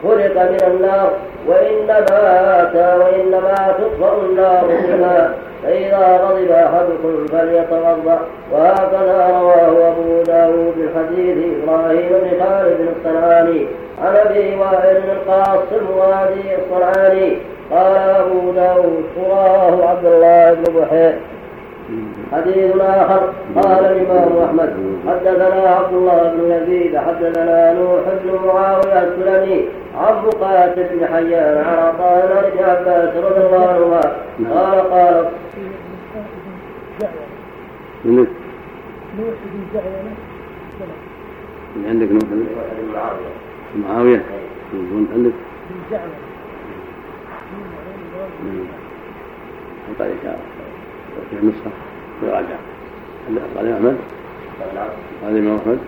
Speaker 2: خلق من النار وإنما أتى وإنما تطفأ النار بما فإذا غضب أحدكم فليتوضأ. وهكذا رواه أبو داود من حديث إبراهيم بن خالد الصنعاني. عن أبي وائل القاص المرادي الصنعاني. قال أبو داود رواه عبد الله بن بحير حديث آخر. قال الإمام أحمد حدثنا عبد الله بن يزيد حدثنا نوح بن معاوية السلمي. عن مقاتل بن حيان عن عطاء بن عباس رضي الله عنهما قال قال
Speaker 3: اللي عندك نوح بن معاوية. وانت عندك. حط عليه إشارة في النسخة يراجع قال أحمد؟ قال الإمام أحمد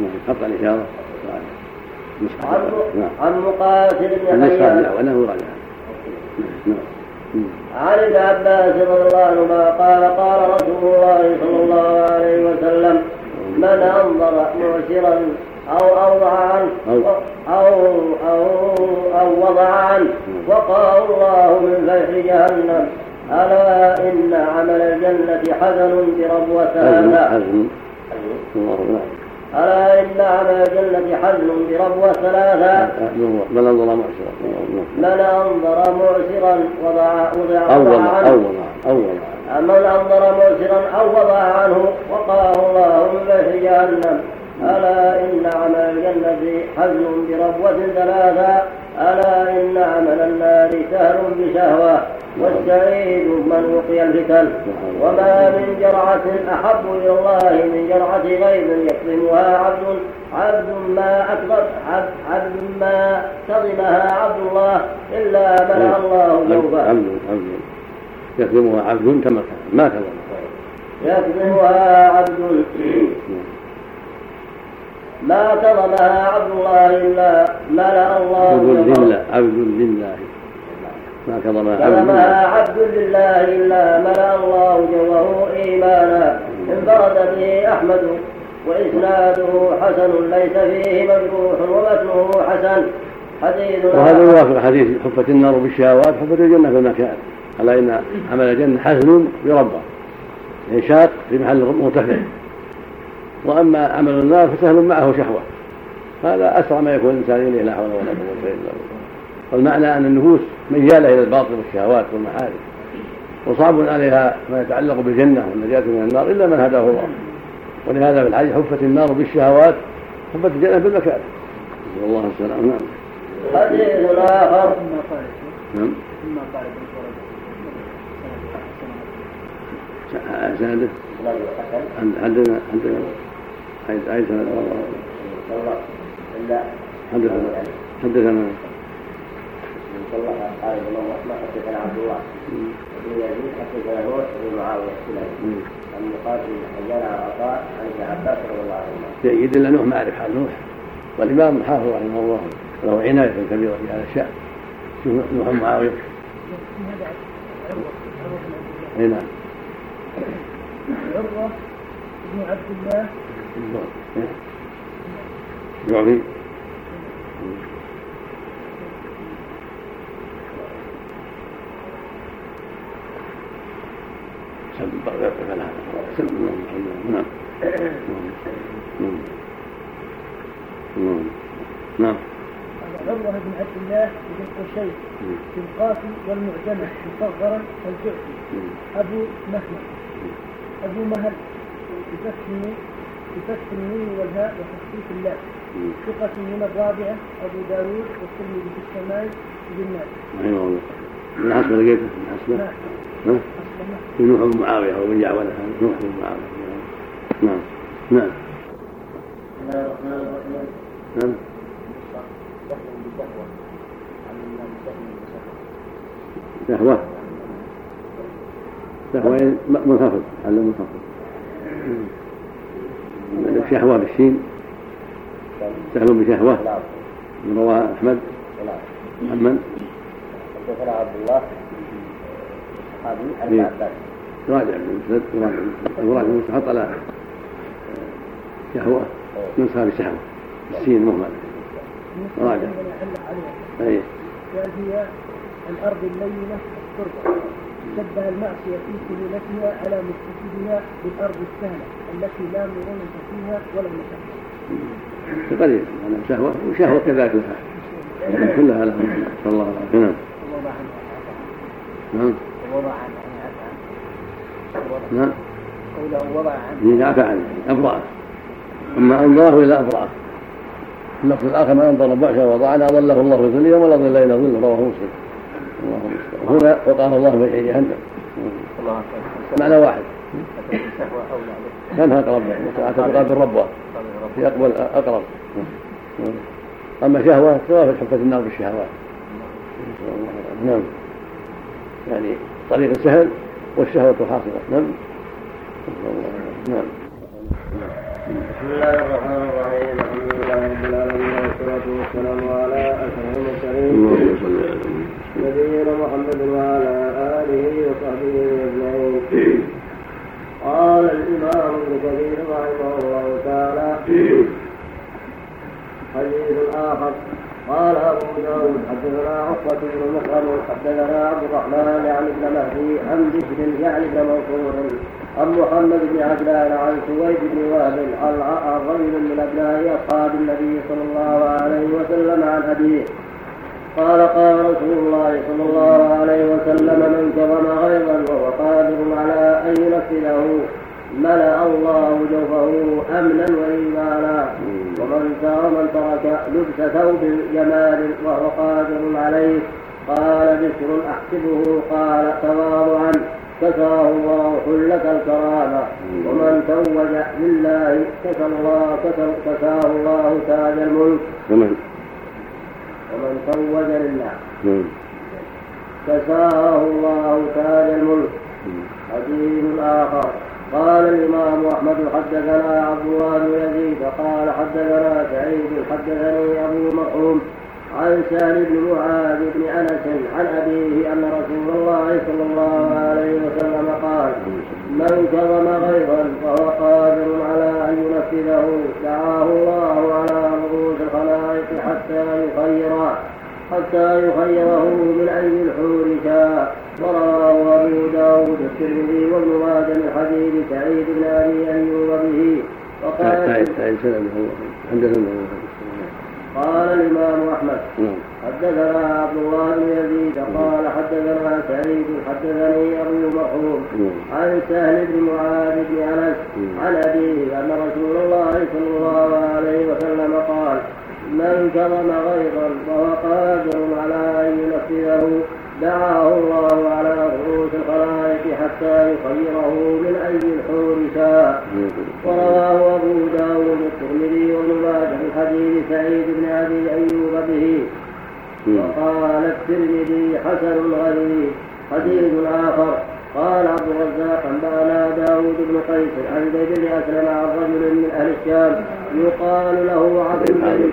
Speaker 3: نعم. حط عليه إشارة.
Speaker 2: عن مقاتل بن حيان.
Speaker 3: وله يراجع نعم.
Speaker 2: عن ابن عباس رضي الله عنهما قال قال رسول الله صلى الله عليه وسلم من أنظر معسرا أو أوضع عنه أو. أو أو وضع عنه وقاه الله من فيح جهنم ألا إن عمل الجنة حزن بربوتها.
Speaker 3: الله نعم
Speaker 2: ألا إن عمل الجنة حزن بربوة ثلاثة
Speaker 3: بل أنظر معسرا
Speaker 2: من أنظر معسرا وضع وضع
Speaker 3: أول أول أول
Speaker 2: من أنظر معسرا أو وضع عنه وقاه الله من فيح جهنم. ألا إن عمل الجنة حزن بربوة ثلاثة ألا إن عمل النار سهل بشهوة والسعيد من وقي الفتن. وما من جرعة أحب إلى الله من جرعة غيظ يكظمها عبد عبد ما أكظم عبد, عبد ما كظمها عبد الله إلا منع الله جوفه
Speaker 3: عبد عبد. يخدمها عبد كما كان ما كان
Speaker 2: يكظمها عبد. ما كظمها عبد الله إلا ملأ الله
Speaker 3: عبد لله عبد لله. ما كظمها عبد
Speaker 2: كلمها عبد لله إلا ملأ الله جوه إيمانا. انفرد به أحمد وإسناده حسن ليس فيه مجروح ومتنه حسن. حديث
Speaker 3: وهذا يوافق حديث حفت النار بالشهوات حفت الجنة في المكان ألا إن عمل الجنة حزن بربه. يعني شاق في محل مرتفع وأما عمل النار فسهل معه شهوة هذا أسرع ما يكون الإنسان إليه لا حول ولا قوة إلا بالله والمعنى أن النفوس ميالة إلى الباطل والشهوات والمحارم وصعب عليها ما يتعلق بالجنة والنجاة من النار إلا من هداه الله ولهذا في الحديث حفت النار بالشهوات حفت الجنة بالمكاره نسأل الله السلامة نعم
Speaker 2: حديث آخر
Speaker 3: نعم سنده عندنا عندنا أي سند حدثنا حدثنا
Speaker 2: قال ابن الله حدثنا. عبد الله بن يزيد حدثنا نوح بن معاويه السلمي عن مقاتل حجاج عن عطاء عن ابن عباس رضي الله عنهما.
Speaker 3: إلا نوح ما حال نوح. والإمام حافظ رحمه الله له عناية كبيرة في هذا الشأن. شوف نوح معاوية. نعم.
Speaker 4: عروة بن عبد الله
Speaker 3: يعطي نعم نعم
Speaker 4: عروة بن عبد الله. بن قشير في القافي والمعجمة مصغرا الجعفي أبو مهمل أبو مهل بفتح بفتح النون والهاء وتخفيف الله. ثقة من الرابعة أبو داوود والترمذي في السماء بن مالك.
Speaker 3: رحمه الله. من حسب لقيته؟ من حسب
Speaker 4: نعم.
Speaker 3: في نوح بن معاوية أو بن جعولة نوح بن معاوية. نعم. نعم. نعم. شهوة شهوة منخفض. حل منخفض. شهوة بالشين سهل بشهوة من رواه أحمد. عن من؟
Speaker 2: حدثنا عبد الله. الصحابي عن
Speaker 3: إيه.
Speaker 2: عباس
Speaker 3: راجع بن مسدد راجع بن مسدد حط على شهوة. نسخة بشهوة السين مهمل راجع. أي
Speaker 4: هي الأرض اللينة التربة. شبه المعصية في سهولتها على مستفيدها بالأرض السهلة التي لا مرونة فيها ولا مشقة
Speaker 3: قليل. أنا شهوة وشهوة كذلك. لها كلها لها نسأل الله العافية. نعم. نعم.
Speaker 4: عفى عنه
Speaker 3: نعم.
Speaker 4: قوله وضع
Speaker 3: هي عفى عنه أبرأه أما أنظره إلى أبرأه اللفظ الآخر ما أنظر بعشا وضعنا أضله الله في ظله ولا ظل إلا ظله رواه مسلم. هنا وقال الله في عين جهنم
Speaker 4: الله
Speaker 3: معنى واحد. كان أقرب تقابل ربه يقبل أقرب أما شهوة توافق حفة النار بالشهوات. نعم. يعني طريق سهل والشهوة حاصلة. نعم. نعم.
Speaker 2: بسم الله الرحمن الرحيم. الحمد لله رب العالمين والصلاة والسلام على أشرف المرسلين. نبينا محمد وعلى آله وصحبه أجمعين. قال الإمام ابن كثير رحمه الله تعالى حديث آخر قال أبو داود حدثنا عقبة بن مكرم حدثنا عبد الرحمن يعني ابن مهدي عن بشر يعني ابن منصور عن محمد بن عجلان عن سويد بن وهب عن رجل من أبناء أصحاب النبي صلى الله عليه وسلم عن أبيه قال قال رسول الله صلى الله عليه وسلم من كظم غيظا وهو قادر على أن ينفذه ملأ الله جوفه امنا وإيمانا. ومن ومن ترك لبس ثوب جمال وهو قادر عليه قال بشر أحسبه قال تواضعا كساه الله حلة الكرامة. ومن توج لله كسى الله كساه الله تاج الملك.
Speaker 3: ومن
Speaker 2: توج لله.
Speaker 3: نعم.
Speaker 2: كساه الله تاج الملك. حديث آخر. قال الإمام أحمد حدثنا عبد الله بن يزيد قال حدثنا سعيد حدثني أبو مرحوم عن سهل بن معاذ بن أنس عن أبيه أن رسول الله صلى الله عليه وسلم قال من كظم غيظا فهو قادر على أن ينفذه. دعاه الله على رؤوس الخلائق حتى يخيره حتى يخيره من أي الحور شاء. ورواه أبو داود الترمذي ماجه من حديث سعيد بن أبي أيوب به. وقال
Speaker 3: تعال سلام حدثنا
Speaker 2: قال الإمام أحمد.
Speaker 3: نعم.
Speaker 2: حدثنا عبد الله بن يزيد قال حدثنا سعيد حدثني أبو مرحوم عن سهل بن معاذ بن أنس عن أبيه أن رسول الله صلى الله عليه وسلم قال من كظم غيظا وهو قادر على أن ينفذه. دعاه الله على رؤوس الخلائق حتى يخيره من اي الحور شاء. ورواه أبو داود الترمذي وابن ماجه من حديث سعيد بن أبي أيوب به. وقال الترمذي حسن غريب حديث آخر قال عبد الرزاق أنبأنا داود بن قيس عن زيد بن أسلم عن رجل من أهل الشام يقال له عبد الملك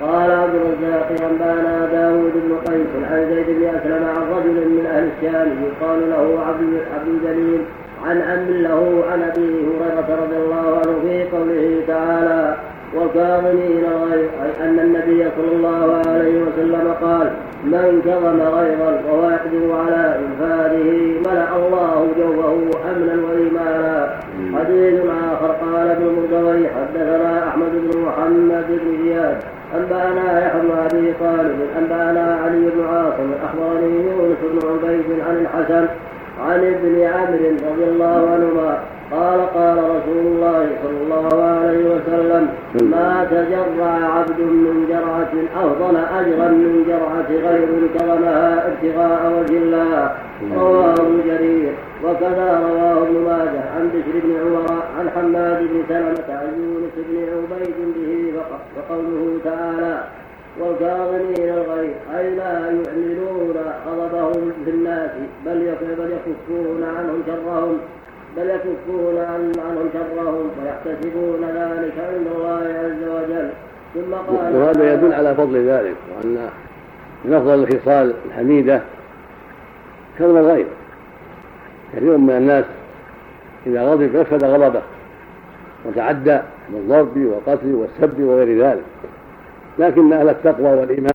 Speaker 2: قال عبد الرزاق أنبأنا داود بن قيس عن زيد بن أسلم عن رجل من أهل الشام يقال له عبد عبد الجليل. عن عم له عن أبي هريرة رضي الله عنه في قوله تعالى اي أن النبي صلى الله عليه وسلم قال من كظم غيظا وهو يقدر على إنفاذه ملأ الله جوفه أمنا وإيمانا حديث آخر قال ابن المردوي حدثنا أحمد بن محمد بن زياد أنبأنا يحيى بن أبي طالب أنبأنا علي بن عاصم أخبرني يونس بن عبيد عن الحسن عن ابن عمرو رضي الله عنهما قال قال رسول الله صلى الله عليه وسلم ما تجرع عبد من جرعة أفضل أجرا من جرعة غير كرمها ابتغاء وجه الله. رواه ابن جرير. وكذا رواه ابن ماجه عن بشر بن عمر عن حماد بن سلمة عن يونس بن عبيد به وقوله تعالى والكاظمين الغيظ أي لا يعلنون غضبهم في الناس بل بل يكفون عنهم شرهم بل يكفون عنهم شرهم ويحتسبون ذلك عند الله عز وجل. ثم قال
Speaker 3: وهذا يدل على فضل ذلك وأن من أفضل الخصال الحميدة كظم الغيظ كثير من الناس إذا غضب نفذ غضبه وتعدى بالضرب والقتل والسب وغير ذلك. لكن أهل التقوى والإيمان